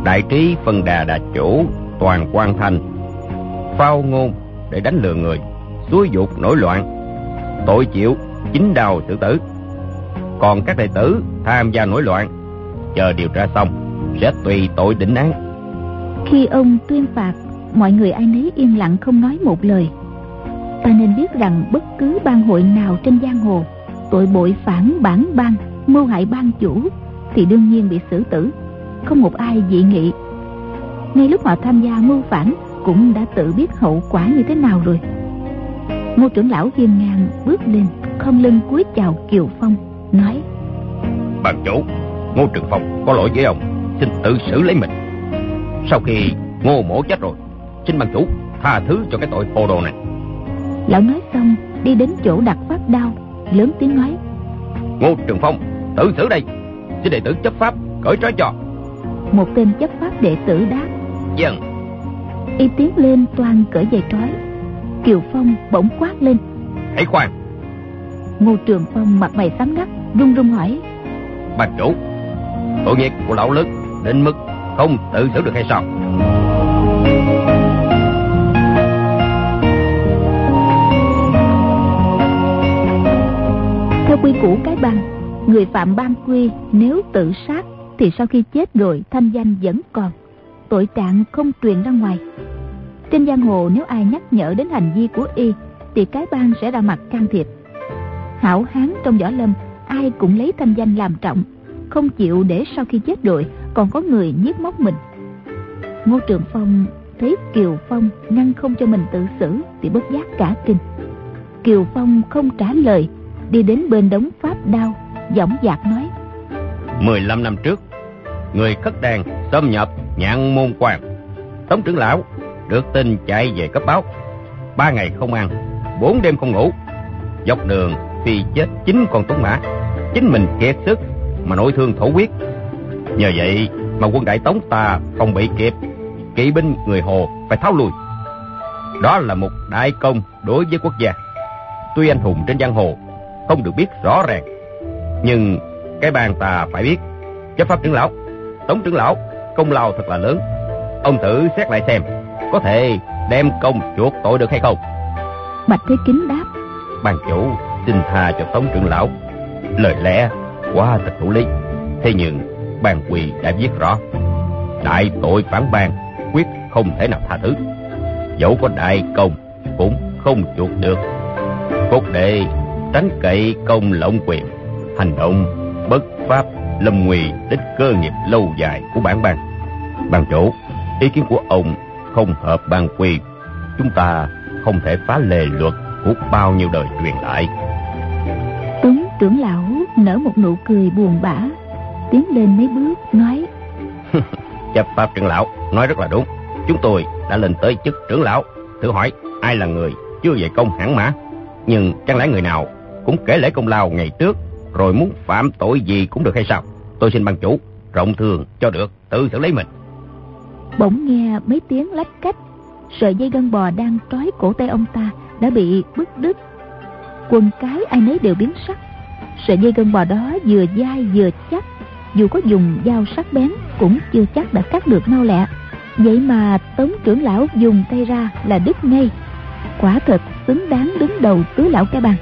đại trí phân đà đà chủ, toàn quan thành phao ngôn để đánh lừa người, xúi dục nổi loạn. Tội chịu, chính đào tự tử. Còn các đệ tử tham gia nổi loạn, chờ điều tra xong, sẽ tùy tội định án. Khi ông tuyên phạt, mọi người ai nấy yên lặng không nói một lời. Ta nên biết rằng bất cứ ban hội nào trên giang hồ, tội bội phản bản ban mưu hại ban chủ, thì đương nhiên bị xử tử không một ai dị nghị. Ngay lúc họ tham gia mưu phản cũng đã tự biết hậu quả như thế nào rồi. Ngô trưởng lão hiên ngang bước lên không lưng cúi chào kiều phong nói bàn chủ ngô trường phong có lỗi với ông xin tự xử lấy mình. Sau khi ngô mổ chết rồi xin ban chủ tha thứ cho cái tội hồ đồ này. Lão nói xong đi đến chỗ đặt phát đao lớn tiếng nói ngô trường phong tự xử đây. Xin đệ tử chấp pháp cởi trói cho một tên chấp pháp đệ tử đáp. Dân Y tiến lên toàn cởi dây trói. Kiều Phong bỗng quát lên. Hãy khoan. Ngô Trường Phong mặt mày xám ngắt run run hỏi. Bà chủ Tội nghiệp của lão lớn Đến mức không tự xử được hay sao? Theo quy củ cái băng Người phạm ban quy nếu tự sát thì sau khi chết rồi, thanh danh vẫn còn. Tội trạng không truyền ra ngoài. Trên giang hồ, nếu ai nhắc nhở đến hành vi của y, thì cái bang sẽ ra mặt can thiệp. Hảo hán trong võ lâm, ai cũng lấy thanh danh làm trọng, không chịu để sau khi chết rồi, còn có người giết móc mình. Ngô trường phong thấy kiều phong ngăn không cho mình tự xử thì bất giác cả kinh. Kiều phong không trả lời, đi đến bên đống pháp đao dõng dạc nói 15 năm trước, người khất đàn xâm nhập nhạn môn quan. Tống trưởng lão được tin chạy về cấp báo. Ba ngày không ăn, bốn đêm không ngủ. Dọc đường phi chết chính con tuấn mã, chính mình kiệt sức mà nội thương thổ huyết. Nhờ vậy mà quân đại tống ta không bị kịp, kỵ binh người hồ phải tháo lui. Đó là một đại công đối với quốc gia. Tuy anh hùng trên giang hồ không được biết rõ ràng, nhưng cái bàn ta phải biết chấp pháp trưởng lão tống trưởng lão công lao thật là lớn ông thử xét lại xem, có thể đem công chuộc tội được hay không? Bạch Thế Kính đáp. Ban chủ xin tha cho Tống trưởng lão. Lời lẽ quá thật đủ lý. Thế nhưng ban quỳ đã viết rõ, đại tội phản bang quyết không thể nào tha thứ. Dẫu có đại công cũng không chuộc được. Cốt đệ tránh cậy công lộng quyền, hành động pháp lâm nguy đến cơ nghiệp lâu dài của bản bang. Ban chủ, ý kiến của ông không hợp ban quy. Chúng ta không thể phá lề luật của bao nhiêu đời truyền lại. Tuấn trưởng lão nở một nụ cười buồn bã, tiến lên mấy bước nói. Chấp pháp trưởng lão nói rất là đúng. Chúng tôi đã lên tới chức trưởng lão, thử hỏi ai là người chưa về công hãng mã. Nhưng chẳng lẽ người nào cũng kể lễ công lao ngày trước, rồi muốn phạm tội gì cũng được hay sao? Tôi xin ban chủ, rộng thường cho được, tự xử lấy mình. Bỗng nghe mấy tiếng lách cách, sợi dây gân bò đang trói cổ tay ông ta đã bị bứt đứt. Quần cái ai nấy đều biến sắc. Sợi dây gân bò đó vừa dai vừa chắc, dù có dùng dao sắc bén cũng chưa chắc đã cắt được mau lẹ. Vậy mà tống trưởng lão dùng tay ra là đứt ngay. Quả thật xứng đáng đứng đầu tứ lão cái bằng.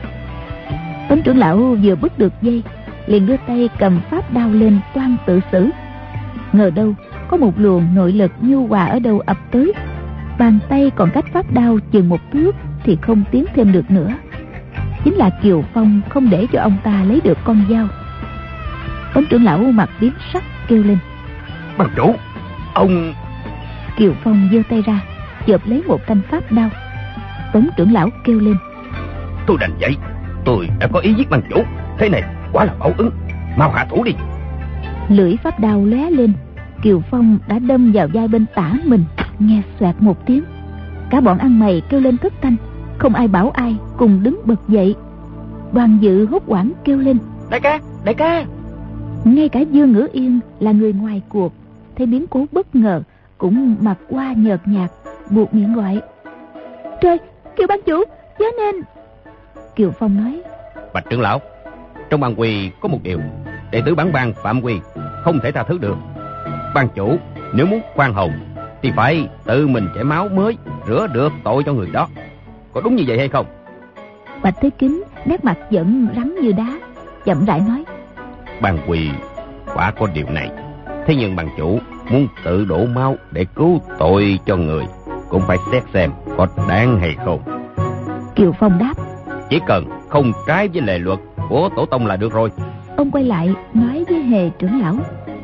Tống trưởng lão vừa bứt được dây, liền đưa tay cầm pháp đao lên toan tự xử. Ngờ đâu có một luồng nội lực nhu hòa ở đâu ập tới. Bàn tay còn cách pháp đao chừng một thước thì không tiến thêm được nữa. Chính là kiều phong không để cho ông ta lấy được con dao. Tống trưởng lão mặt biến sắc kêu lên. Bằng chủ ông kiều phong giơ tay ra chộp lấy một thanh pháp đao. Tống trưởng lão kêu lên. Tôi đành vậy tôi đã có ý giết bằng chủ. Thế này quá là bảo ứng. Mau hạ thủ đi. Lưỡi pháp đao lóe lên. Kiều phong đã đâm vào vai bên tả mình nghe xoẹt một tiếng. Cả bọn ăn mày kêu lên thất thanh. Không ai bảo ai cùng đứng bật dậy. Đoàn dự hốt hoảng kêu lên. Đại ca đại ca. Ngay cả dương ngữ yên là người ngoài cuộc thấy biến cố bất ngờ cũng mặt qua nhợt nhạt buộc miệng gọi. Trời kiều ban chủ chớ nên kiều phong nói. Bạch trưởng lão trong ban quỳ có một điều đệ tử bản bang phạm quy không thể tha thứ được. Ban chủ nếu muốn khoan hồng thì phải tự mình chảy máu mới rửa được tội cho người đó. Có đúng như vậy hay không? Bạch thế kính nét mặt giận rắn như đá chậm rãi nói. Ban quỳ quả có điều này. Thế nhưng ban chủ muốn tự đổ máu để cứu tội cho người cũng phải xét xem có đáng hay không. Kiều phong đáp chỉ cần không trái với lề luật của tổ tông là được rồi. Ông quay lại nói với hề trưởng lão.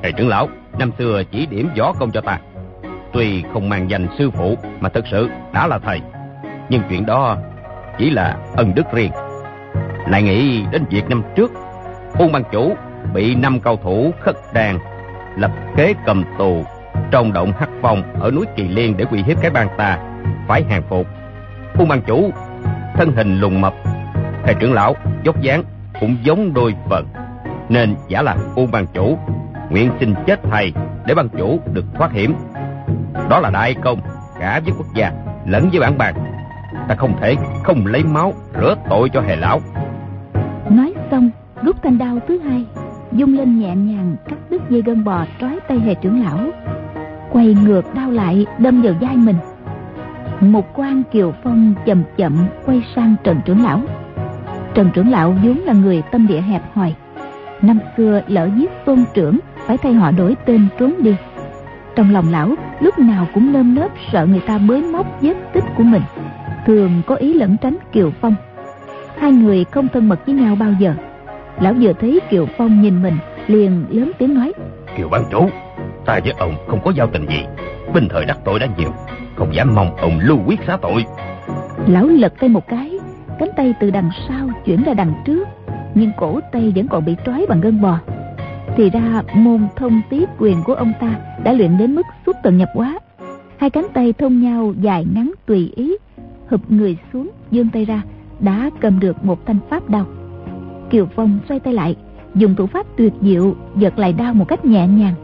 Hề trưởng lão năm xưa chỉ điểm võ công cho ta. Tuy không mang danh sư phụ mà thực sự đã là thầy. Nhưng chuyện đó chỉ là ân đức riêng. Lại nghĩ đến việc năm trước ôn ban chủ bị năm cao thủ khất đàn lập kế cầm tù trong động hắc phong ở núi kỳ liên để uy hiếp cái bang ta phải hàng phục. Ôn ban chủ thân hình lùng mập thầy trưởng lão, dốc dáng cũng giống đôi phần nên giả là ôn ban chủ, nguyện xin chết thầy để ban chủ được thoát hiểm. Đó là đại công cả với quốc gia lẫn với bản bàn ta không thể không lấy máu rửa tội cho hề lão. Nói xong, rút thanh đao thứ hai, dung lên nhẹ nhàng cắt đứt dây gân bò trói tay hề trưởng lão. Quay ngược đao lại, đâm vào vai mình. Một quan kiều phong chậm chậm quay sang trần trưởng lão trần trưởng lão vốn là người tâm địa hẹp hòi. Năm xưa lỡ giết tôn trưởng phải thay họ đổi tên trốn đi. Trong lòng lão lúc nào cũng nơm nớp sợ người ta bới móc vết tích của mình. Thường có ý lẩn tránh kiều phong. Hai người không thân mật với nhau bao giờ. Lão vừa thấy kiều phong nhìn mình liền lớn tiếng nói kiều ban chủ ta với ông không có giao tình gì. Bình thời đắc tội đã nhiều không dám mong ông lưu quyết xá tội. Lão lật tay một cái cánh tay từ đằng sau chuyển ra đằng trước, nhưng cổ tay vẫn còn bị trói bằng gân bò. Thì ra, môn thông tí quyền của ông ta đã luyện đến mức xuất tận nhập quá hai cánh tay thông nhau dài ngắn tùy ý hụp người xuống dương tay ra, đã cầm được một thanh pháp đao. Kiều phong xoay tay lại, dùng thủ pháp tuyệt diệu, giật lại đao một cách nhẹ nhàng,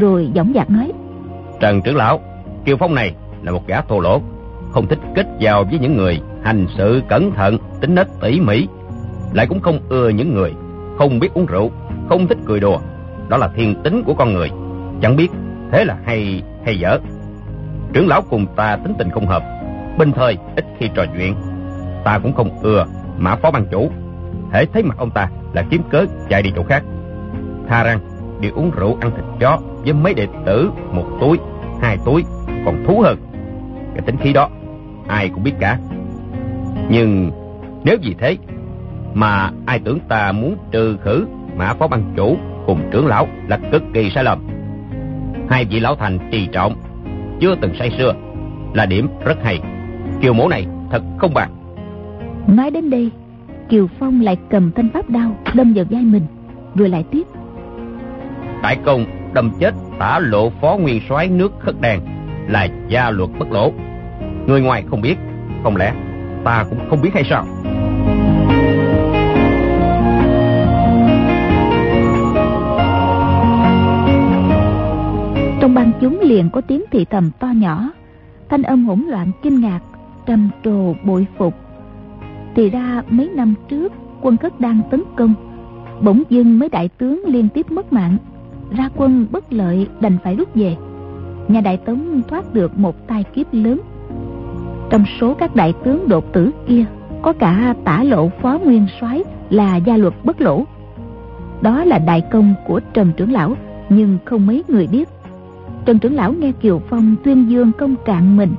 rồi dõng dạc nói, trần trưởng lão, kiều phong này là một gã thô lỗ, không thích kết giao với những người hành sự cẩn thận tính nết tỉ mỉ lại cũng không ưa những người không biết uống rượu không thích cười đùa đó là thiên tính của con người chẳng biết thế là hay hay dở Trưởng lão cùng ta tính tình không hợp, bình thời ít khi trò chuyện. Ta cũng không ưa mã phó ban chủ. Hễ thấy mặt ông ta là kiếm cớ chạy đi chỗ khác. Tha rằng đi uống rượu ăn thịt chó với mấy đệ tử một túi, hai túi còn thú hơn. Cái tính khí đó ai cũng biết cả. Nhưng nếu vì thế mà ai tưởng ta muốn trừ khử mã phó ban chủ cùng trưởng lão là cực kỳ sai lầm. Hai vị lão thành trì trọng, chưa từng say xưa, là điểm rất hay. Kiều mẫu này thật không bằng. Nói đến đây, Kiều Phong lại cầm thanh pháp đao đâm vào vai mình, rồi lại tiếp. Đại công đâm chết tả lộ phó nguyên soái nước khất đàn là gia luật bất lỗ. Người ngoài không biết, không lẽ ta cũng không biết hay sao? Trong ban chúng liền có tiếng thị thầm to nhỏ, thanh âm hỗn loạn kinh ngạc, trầm trồ bội phục. Thì ra mấy năm trước quân cất đang tấn công, bỗng dưng mấy đại tướng liên tiếp mất mạng, ra quân bất lợi đành phải rút về. Nhà đại tống thoát được một tai kiếp lớn. Trong số các đại tướng đột tử kia, có cả tả lộ phó nguyên soái là gia luật bất lỗ. Đó là đại công của Trần trưởng lão, nhưng không mấy người biết. Trần trưởng lão nghe Kiều Phong tuyên dương công trạng mình,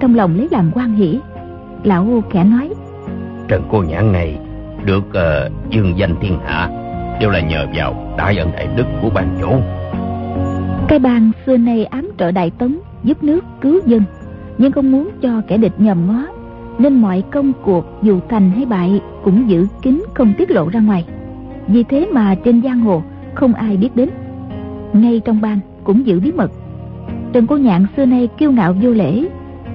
trong lòng lấy làm quan hỷ. Lão khẽ nói, Trần cô nhãn này được uh, dương danh thiên hạ đều là nhờ vào đại ân đại đức của ban chủ. Cái bang xưa nay ám trợ đại tống, giúp nước cứu dân, nhưng không muốn cho kẻ địch nhầm ngó, nên mọi công cuộc dù thành hay bại cũng giữ kín không tiết lộ ra ngoài. Vì thế mà trên giang hồ không ai biết đến. Ngay trong bang cũng giữ bí mật. Trần Cô Nhạn xưa nay kiêu ngạo vô lễ,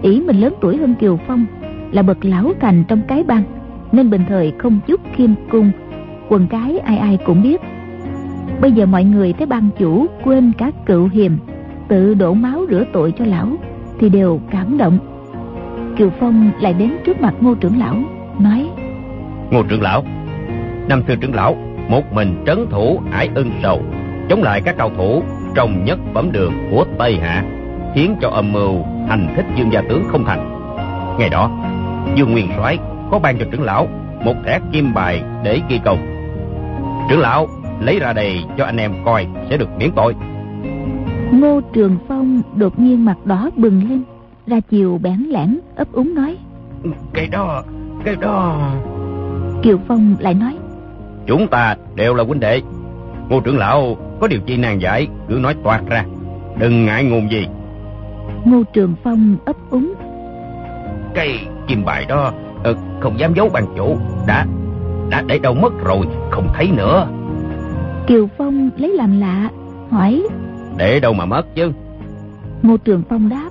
ỷ mình lớn tuổi hơn Kiều Phong, là bậc lão thành trong cái bang, nên bình thời không chút khiêm cung, quần cái ai ai cũng biết. Bây giờ mọi người thấy ban chủ quên cả cựu hiềm, tự đổ máu rửa tội cho lão, thì đều cảm động. Kiều Phong lại đến trước mặt ngô trưởng lão, nói Ngô trưởng lão, năm xưa trưởng lão một mình trấn thủ ải ưng sầu, chống lại các cao thủ trong nhất bấm đường của Tây Hạ, khiến cho âm mưu hành thích dương gia tướng không thành. Ngày đó, Dương Nguyên soái có ban cho trưởng lão một thẻ kim bài để ghi công. Trưởng lão lấy ra đây cho anh em coi sẽ được miễn tội. Ngô Trường Phong đột nhiên mặt đỏ bừng lên, ra chiều bẽn lẽn ấp úng nói. Cái đó, cái đó... Kiều Phong lại nói. Chúng ta đều là huynh đệ. Ngô trưởng lão có điều chi nan giải cứ nói toát ra, đừng ngại ngùng gì. Ngô Trường Phong ấp úng. Cái kim bài đó ừ, không dám giấu ban chủ, đã đã để đâu mất rồi, không thấy nữa. Kiều Phong lấy làm lạ, hỏi. Để đâu mà mất chứ? Ngô Trường Phong đáp.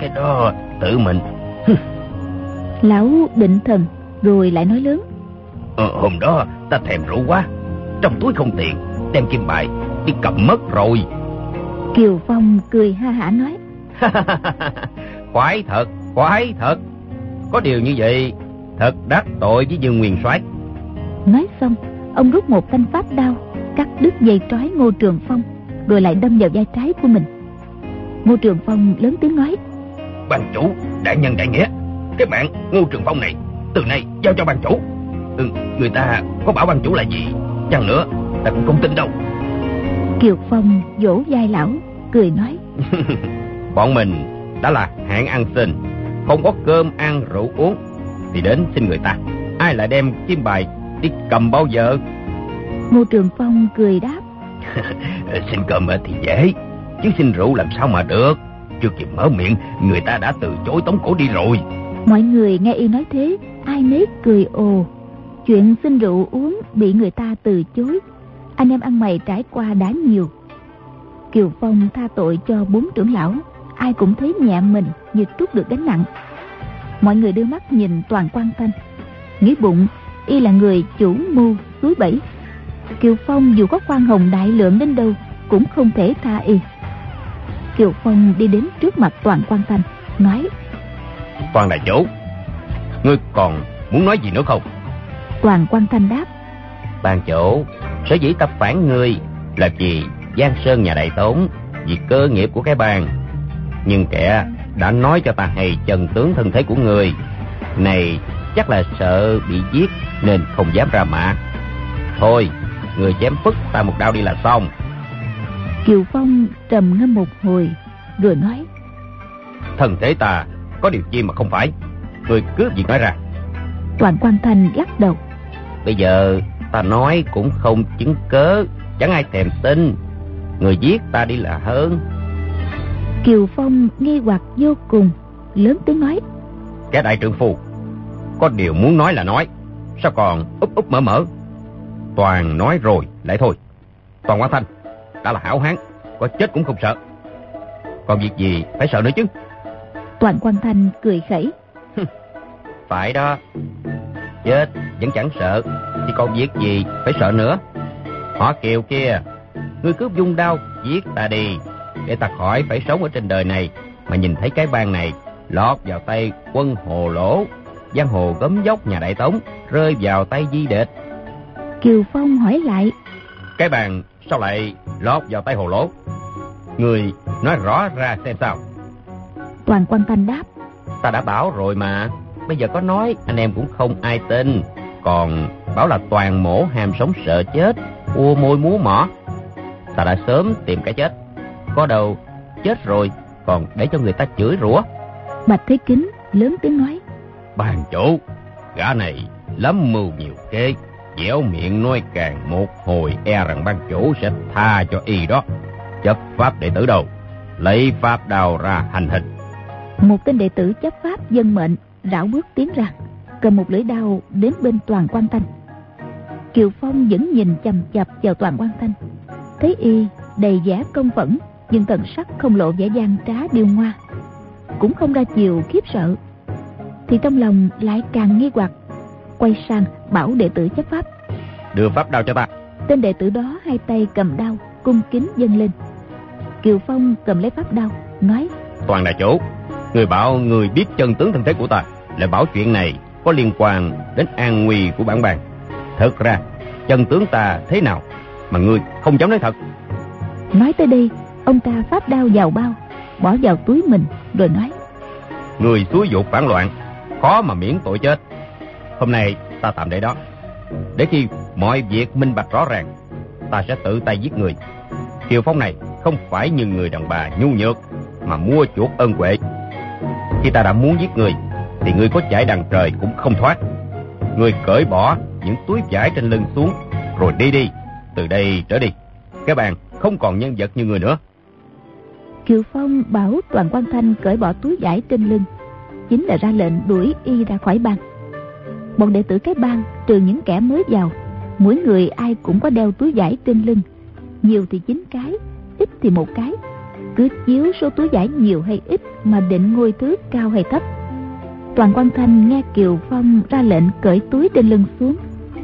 Cái đó tự mình. Lão định thần, rồi lại nói lớn. Ờ, hôm đó ta thèm rượu quá, trong túi không tiền, đem kim bài đi cầm mất rồi. Kiều Phong cười ha hả nói. khoái thật, khoái thật. Có điều như vậy, thật đắc tội với Dương Nguyên soái. Nói xong, ông rút một thanh pháp đao, cắt đứt dây trói Ngô Trường Phong, rồi lại đâm vào vai trái của mình. Ngô Trường Phong lớn tiếng nói: "Ban chủ, đại nhân đại nghĩa, cái mạng Ngô Trường Phong này từ nay giao cho ban chủ. Ừ, người ta có bảo ban chủ là gì, chăng nữa ta cũng không tin đâu." Kiều Phong vỗ vai lão, cười nói: "Bọn mình đã là hạng ăn xin, không có cơm ăn rượu uống thì đến xin người ta, ai lại đem kim bài đi cầm bao giờ?" Ngô Trường Phong cười đáp. xin cơm thì dễ, chứ xin rượu làm sao mà được. Chưa kịp mở miệng, người ta đã từ chối tống cổ đi rồi. Mọi người nghe y nói thế, ai nấy cười ồ. Chuyện xin rượu uống bị người ta từ chối. Anh em ăn mày trải qua đã nhiều. Kiều Phong tha tội cho bốn trưởng lão, ai cũng thấy nhẹ mình như trút được gánh nặng. Mọi người đưa mắt nhìn toàn quan thanh, nghĩ bụng y là người chủ mưu suối bẫy Kiều Phong dù có khoan hồng đại lượng đến đâu Cũng không thể tha y Kiều Phong đi đến trước mặt Toàn Quan Thanh Nói Toàn đại chủ Ngươi còn muốn nói gì nữa không Toàn Quan Thanh đáp Ban chủ Sở dĩ tập phản ngươi Là vì Giang Sơn nhà đại tống Vì cơ nghiệp của cái bàn Nhưng kẻ đã nói cho ta hay chân tướng thân thế của người. Này, chắc là sợ bị giết nên không dám ra mạ. Thôi, người chém phức ta một đao đi là xong. Kiều Phong trầm ngâm một hồi, rồi nói. Thân thế ta có điều chi mà không phải. Người cứ việc nói ra. Toàn quan thành lắc đầu. Bây giờ ta nói cũng không chứng cớ, chẳng ai thèm tin. Người giết ta đi là hơn. Kiều Phong nghi hoặc vô cùng, lớn tiếng nói. Cái đại trưởng phu, có điều muốn nói là nói, sao còn úp úp mở mở. Toàn nói rồi, lại thôi. Toàn Quang Thanh, đã là hảo hán, có chết cũng không sợ. Còn việc gì phải sợ nữa chứ? Toàn Quang Thanh cười khẩy. phải đó, chết vẫn chẳng sợ, thì còn việc gì phải sợ nữa. Họ kiều kia, ngươi cướp dung đao, giết ta đi, để ta khỏi phải sống ở trên đời này mà nhìn thấy cái bang này lọt vào tay quân hồ lỗ giang hồ gấm dốc nhà đại tống rơi vào tay di địch kiều phong hỏi lại cái bàn sao lại lọt vào tay hồ lỗ người nói rõ ra xem sao. Toàn quan thanh đáp. Ta đã bảo rồi mà. Bây giờ có nói anh em cũng không ai tin. Còn bảo là toàn mổ ham sống sợ chết ua môi múa mỏ. Ta đã sớm tìm cái chết. Có đâu chết rồi còn để cho người ta chửi rủa. Bạch thế kính lớn tiếng nói. Bàn chủ gã này lắm mưu nhiều kế dẻo miệng nói càng một hồi e rằng ban chủ sẽ tha cho y đó. Chấp pháp đệ tử đâu? Lấy pháp đào ra hành hình. Một tên đệ tử chấp pháp dân mệnh, rảo bước tiến ra, cầm một lưỡi đao đến bên toàn quan thanh. Kiều phong vẫn nhìn chằm chặp vào toàn quan thanh. Thấy y đầy vẻ công phẫn, nhưng thần sắc không lộ vẻ gian trá điêu ngoa, cũng không ra chiều khiếp sợ, thì trong lòng lại càng nghi hoặc quay sang bảo đệ tử chấp pháp. Đưa pháp đao cho ta tên đệ tử đó hai tay cầm đao cung kính dâng lên. Kiều phong cầm lấy pháp đao nói toàn đại chủ người bảo người biết chân tướng thân thế của ta lại bảo chuyện này có liên quan đến an nguy của bản bàn thật ra chân tướng ta thế nào mà ngươi không dám nói thật? Nói tới đây ông ta phát đao vào bao bỏ vào túi mình rồi nói người xúi dục phản loạn khó mà miễn tội chết hôm nay ta tạm để đó. Để khi mọi việc minh bạch rõ ràng, ta sẽ tự tay giết người. Kiều phong này không phải như người đàn bà nhu nhược mà mua chuộc ơn huệ. Khi ta đã muốn giết người, thì người có chạy đằng trời cũng không thoát. Người cởi bỏ những túi vải trên lưng xuống, rồi đi đi, từ đây trở đi. Cái bàn không còn nhân vật như người nữa. Kiều Phong bảo Toàn Quan Thanh cởi bỏ túi vải trên lưng, Chính là ra lệnh đuổi y ra khỏi bàn. Bọn đệ tử cái bang trừ những kẻ mới vào Mỗi người ai cũng có đeo túi vải trên lưng. Nhiều thì chín cái, ít thì một cái. Cứ chiếu số túi vải nhiều hay ít Mà định ngôi thứ cao hay thấp. Toàn Quan Thanh nghe Kiều Phong ra lệnh cởi túi trên lưng xuống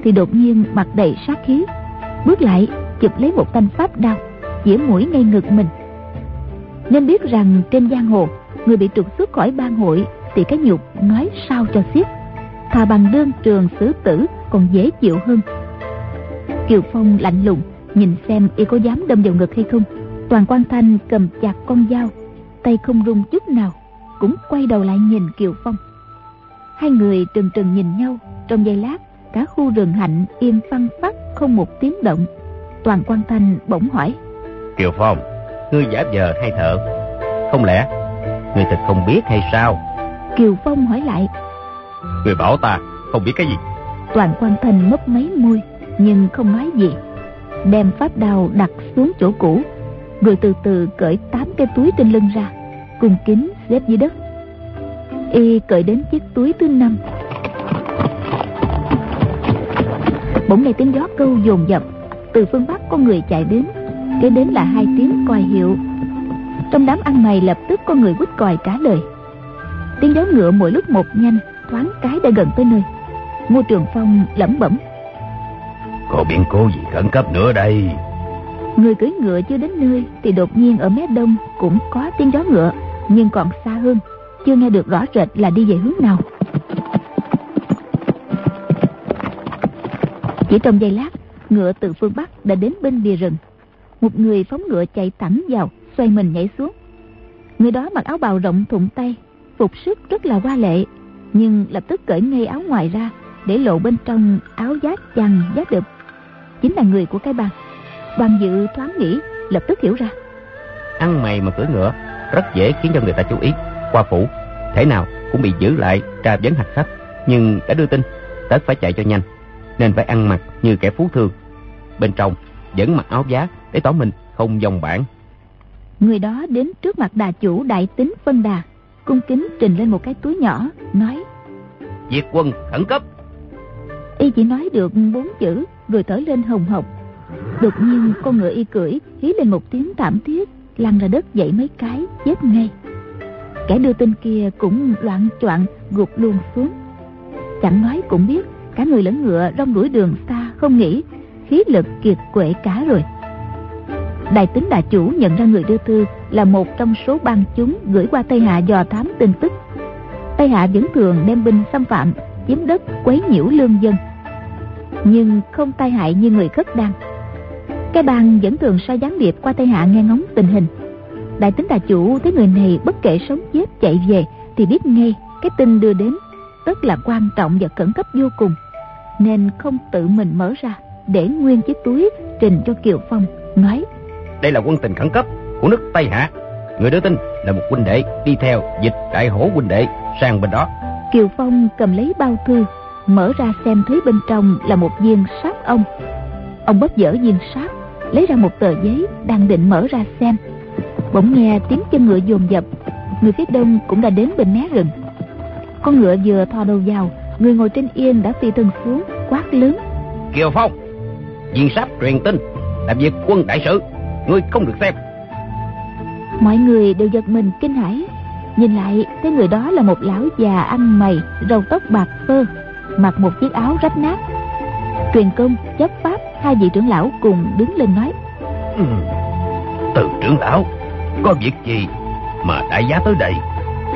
Thì đột nhiên mặt đầy sát khí. Bước lại chụp lấy một thanh pháp đao Chĩa mũi ngay ngực mình. Nên biết rằng trên giang hồ người bị trục xuất khỏi bang hội thì cái nhục nói sao cho xiết thà bằng đơn trường xử tử còn dễ chịu hơn. Kiều phong lạnh lùng nhìn xem y có dám đâm vào ngực hay không. Toàn quan thanh cầm chặt con dao tay không rung chút nào cũng quay đầu lại nhìn kiều phong. Hai người trừng trừng nhìn nhau trong giây lát cả khu rừng hạnh yên phăng phắc không một tiếng động. Toàn quan thanh bỗng hỏi kiều phong ngươi giả vờ hay thợ không lẽ ngươi thật không biết hay sao? Kiều phong hỏi lại người bảo ta, không biết cái gì. Toàn quan thanh mấp mấy môi, nhưng không nói gì. Đem pháp đao đặt xuống chỗ cũ, rồi từ từ cởi tám cái túi trên lưng ra, cùng kính xếp dưới đất. Y cởi đến chiếc túi thứ năm. Bỗng nghe tiếng gió câu dồn dập, từ phương bắc có người chạy đến, kế đến là hai tiếng còi hiệu. Trong đám ăn mày lập tức có người quýt còi trả lời. Tiếng gió ngựa mỗi lúc một nhanh thoáng cái đã gần tới nơi. Ngô trường phong lẩm bẩm. Có biến cố gì khẩn cấp nữa đây? Người cưỡi ngựa chưa đến nơi thì đột nhiên ở mé đông cũng có tiếng gió ngựa nhưng còn xa hơn chưa nghe được rõ rệt là đi về hướng nào. Chỉ trong giây lát ngựa từ phương bắc đã đến bên bìa rừng. Một người phóng ngựa chạy thẳng vào xoay mình nhảy xuống. Người đó mặc áo bào rộng thụng tay Phục sức rất là hoa lệ Nhưng lập tức cởi ngay áo ngoài ra Để lộ bên trong áo giá chằng giá đực. Chính là người của cái bang. Đoàn dự thoáng nghĩ Lập tức hiểu ra. Ăn mày mà cưỡi ngựa Rất dễ khiến cho người ta chú ý. Qua phủ Thế nào cũng bị giữ lại tra vấn hạch sách Nhưng đã đưa tin Tất phải chạy cho nhanh. Nên phải ăn mặc như kẻ phú thương. Bên trong vẫn mặc áo giá Để tỏ mình không dòng bản Người đó đến trước mặt đà chủ đại tính phân đà Cung kính trình lên một cái túi nhỏ Nói Diệt quân khẩn cấp. Y chỉ nói được bốn chữ Rồi thở lên hồng hộc. Đột nhiên con ngựa y cưỡi Hí lên một tiếng thảm thiết Lăn ra đất dậy mấy cái chết ngay. Kẻ đưa tin kia cũng loạn choạng gục luôn xuống. Chẳng nói cũng biết Cả người lẫn ngựa rong đuổi đường xa Không nghĩ khí lực kiệt quệ cả rồi Đại tính đại chủ nhận ra người đưa thư là một trong số bang chúng gửi qua Tây Hạ dò thám tin tức. Tây Hạ vẫn thường đem binh xâm phạm, chiếm đất, quấy nhiễu lương dân. Nhưng không tai hại như người khất đan. Cái bang vẫn thường sai gián điệp qua Tây Hạ nghe ngóng tình hình. Đại tính đại chủ thấy người này bất kể sống chết chạy về thì biết ngay cái tin đưa đến tức là quan trọng và khẩn cấp vô cùng nên không tự mình mở ra để nguyên chiếc túi trình cho Kiều Phong nói đây là quân tình khẩn cấp của nước Tây Hạ. Người đưa tin là một huynh đệ đi theo dịch đại hổ huynh đệ sang bên đó. Kiều Phong cầm lấy bao thư, mở ra xem thấy bên trong là một viên sát ông. Ông bóp dở viên sát, lấy ra một tờ giấy đang định mở ra xem. Bỗng nghe tiếng chân ngựa dồn dập, người phía đông cũng đã đến bên mé rừng. Con ngựa vừa thò đầu vào, người ngồi trên yên đã phi thân xuống, quát lớn. Kiều Phong, viên sát truyền tin, làm việc quân đại sự ngươi không được xem. Mọi người đều giật mình kinh hãi. Nhìn lại thấy người đó là một lão già ăn mày râu tóc bạc phơ mặc một chiếc áo rách nát. Truyền công chấp pháp hai vị trưởng lão cùng đứng lên nói. Ừ. từ trưởng lão có việc gì mà đại giá tới đây?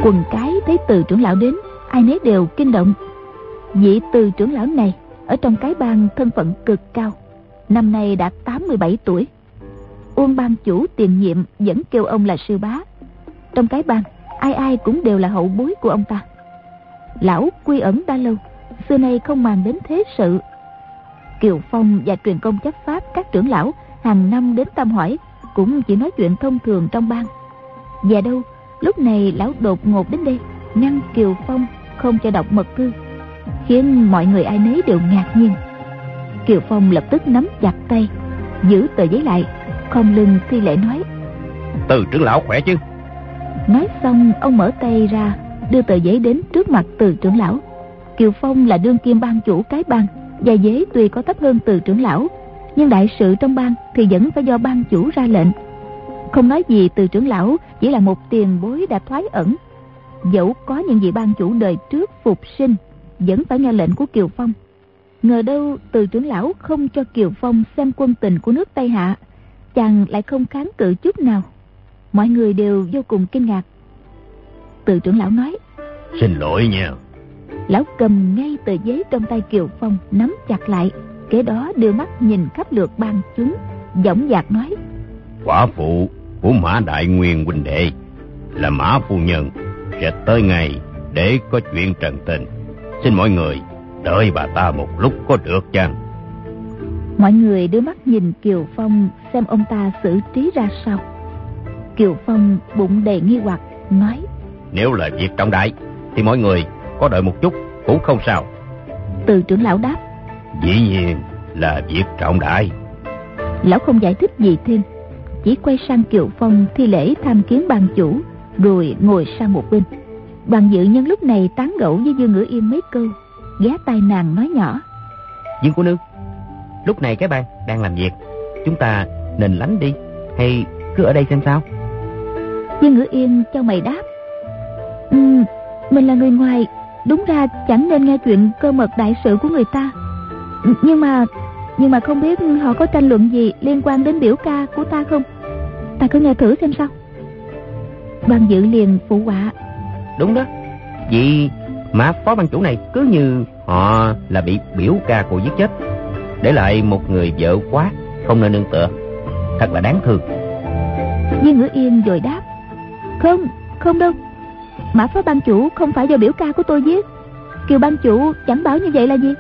Quần cái thấy từ trưởng lão đến ai nấy đều kinh động. Vị từ trưởng lão này ở trong cái bang thân phận cực cao năm nay đã 87 tuổi Uông ban chủ tiền nhiệm vẫn kêu ông là sư bá. Trong cái bang, Ai ai cũng đều là hậu bối của ông ta. Lão quy ẩn đã lâu, Xưa nay không màng đến thế sự. Kiều Phong và truyền công chấp pháp Các trưởng lão hàng năm đến tâm hỏi, Cũng chỉ nói chuyện thông thường trong bang. Và đâu, Lúc này lão đột ngột đến đây, Ngăn Kiều Phong không cho đọc mật thư, Khiến mọi người ai nấy đều ngạc nhiên. Kiều Phong lập tức nắm chặt tay, Giữ tờ giấy lại không lưng thi lễ nói. Từ trưởng lão khỏe chứ? Nói xong ông mở tay ra đưa tờ giấy đến trước mặt từ trưởng lão. Kiều phong là đương kim ban chủ cái bang và giấy tuy có thấp hơn từ trưởng lão nhưng đại sự trong bang thì vẫn phải do ban chủ ra lệnh. Không nói gì từ trưởng lão chỉ là một tiền bối đã thoái ẩn. Dẫu có những vị ban chủ đời trước phục sinh vẫn phải nghe lệnh của kiều phong. Ngờ đâu từ trưởng lão không cho kiều phong xem quân tình của nước tây hạ chàng lại không kháng cự chút nào. Mọi người đều vô cùng kinh ngạc. Từ trưởng lão nói xin lỗi nha. Lão cầm ngay tờ giấy trong tay kiều phong nắm chặt lại. Kế đó đưa mắt nhìn khắp lượt ban chúng dõng dạc nói quả phụ của mã đại nguyên huynh đệ là mã phu nhân sẽ tới ngày để có chuyện trần tình. Xin mọi người đợi bà ta một lúc có được chăng mọi người đưa mắt nhìn kiều phong xem ông ta xử trí ra sao. Kiều phong bụng đầy nghi hoặc nói nếu là việc trọng đại thì mọi người có đợi một chút cũng không sao. Từ trưởng lão đáp dĩ nhiên là việc trọng đại. Lão không giải thích gì thêm chỉ quay sang kiều phong thi lễ tham kiến ban chủ rồi ngồi sang một bên. Đoàn dự nhân lúc này tán gẫu với dương ngữ yên mấy câu ghé tai nàng nói nhỏ dương cô nương lúc này cái bang đang làm việc. Chúng ta nên lánh đi hay cứ ở đây xem sao? Dương ngữ yên cho mày đáp. Ừ, mình là người ngoài đúng ra chẳng nên nghe chuyện cơ mật đại sự của người ta. Nhưng mà nhưng mà không biết họ có tranh luận gì liên quan đến biểu ca của ta không? Ta cứ nghe thử xem sao. Ban dự liền phụ họa. Đúng đó. Vì mà phó ban chủ này cứ như họ là bị biểu ca cô giết chết để lại một người vợ quá không nên nương tựa thật là đáng thương viên ngữ yên rồi đáp Không, không đâu. Mã phó ban chủ không phải do biểu ca của tôi viết. Kiều ban chủ chẳng bảo như vậy là gì?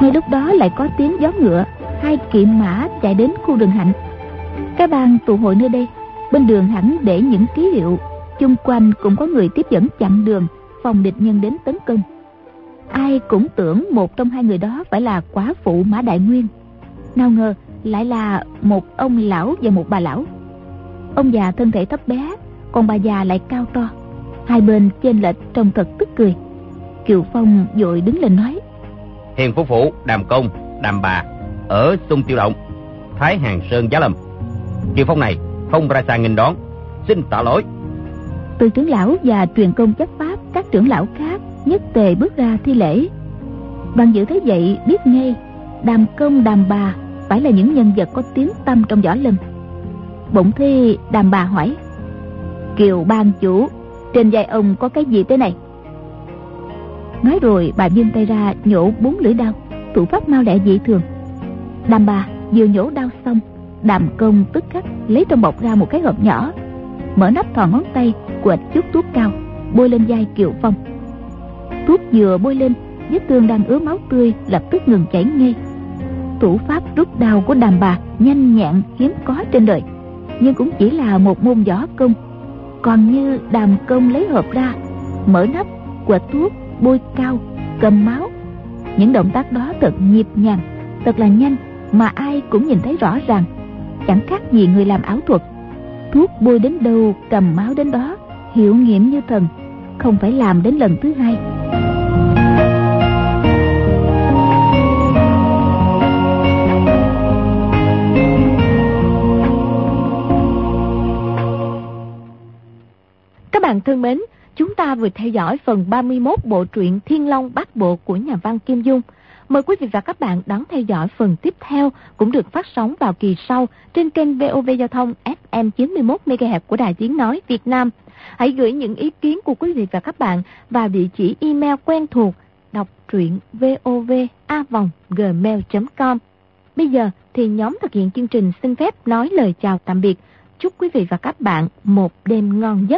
Ngay lúc đó lại có tiếng gió ngựa, hai kiệm mã chạy đến khu đường hạnh. Cái bang tụ hội nơi đây, bên đường hẳn để những ký hiệu, chung quanh cũng có người tiếp dẫn chặn đường, phòng địch nhân đến tấn công. Ai cũng tưởng một trong hai người đó phải là quá phụ Mã Đại Nguyên. Nào ngờ lại là một ông lão và một bà lão. Ông già thân thể thấp bé, còn bà già lại cao to. Hai bên trên lệch trông thật tức cười. Kiều Phong vội đứng lên nói. Hiền Phú Phụ, Đàm Công, Đàm Bà, ở Sung Tiêu Động, Thái Hàng Sơn Giá Lâm. Kiều Phong này không ra sang nghênh đón, xin tạ lỗi. Từ trưởng lão và truyền công chấp pháp các trưởng lão khác nhất tề bước ra thi lễ. Bằng dự thấy vậy biết ngay, Đàm Công Đàm Bà phải là những nhân vật có tiếng tâm trong võ lâm. Bỗng thi Đàm Bà hỏi, Kiều ban chủ, trên vai ông có cái gì thế này? Nói rồi bà vươn tay ra nhổ bốn lưỡi đao Thủ pháp mau lẹ dị thường Đàm bà vừa nhổ đao xong Đàm công tức khắc lấy trong bọc ra một cái hộp nhỏ Mở nắp thò ngón tay Quệt chút thuốc cao Bôi lên vai Kiều Phong Thuốc vừa bôi lên, Vết thương đang ứa máu tươi lập tức ngừng chảy ngay. Thủ pháp rút đau của đàm bà Nhanh nhẹn hiếm có trên đời, Nhưng cũng chỉ là một môn võ công. Còn như đàm công lấy hộp ra, Mở nắp, quệt thuốc, bôi cao, cầm máu. Những động tác đó thật nhịp nhàng, thật là nhanh mà ai cũng nhìn thấy rõ ràng. Chẳng khác gì người làm ảo thuật. Thuốc bôi đến đâu, cầm máu đến đó, hiệu nghiệm như thần, không phải làm đến lần thứ hai. Các bạn thân mến, Chúng ta vừa theo dõi phần 31 bộ truyện Thiên Long Bát Bộ của nhà văn Kim Dung. Mời quý vị và các bạn đón theo dõi phần tiếp theo, cũng được phát sóng vào kỳ sau trên kênh VOV Giao thông FM 91 MHz của Đài Tiếng Nói Việt Nam. Hãy gửi những ý kiến của quý vị và các bạn vào địa chỉ email quen thuộc đọc truyện vovavonggmail.com. Bây giờ thì nhóm thực hiện chương trình xin phép nói lời chào tạm biệt. Chúc quý vị và các bạn một đêm ngon giấc.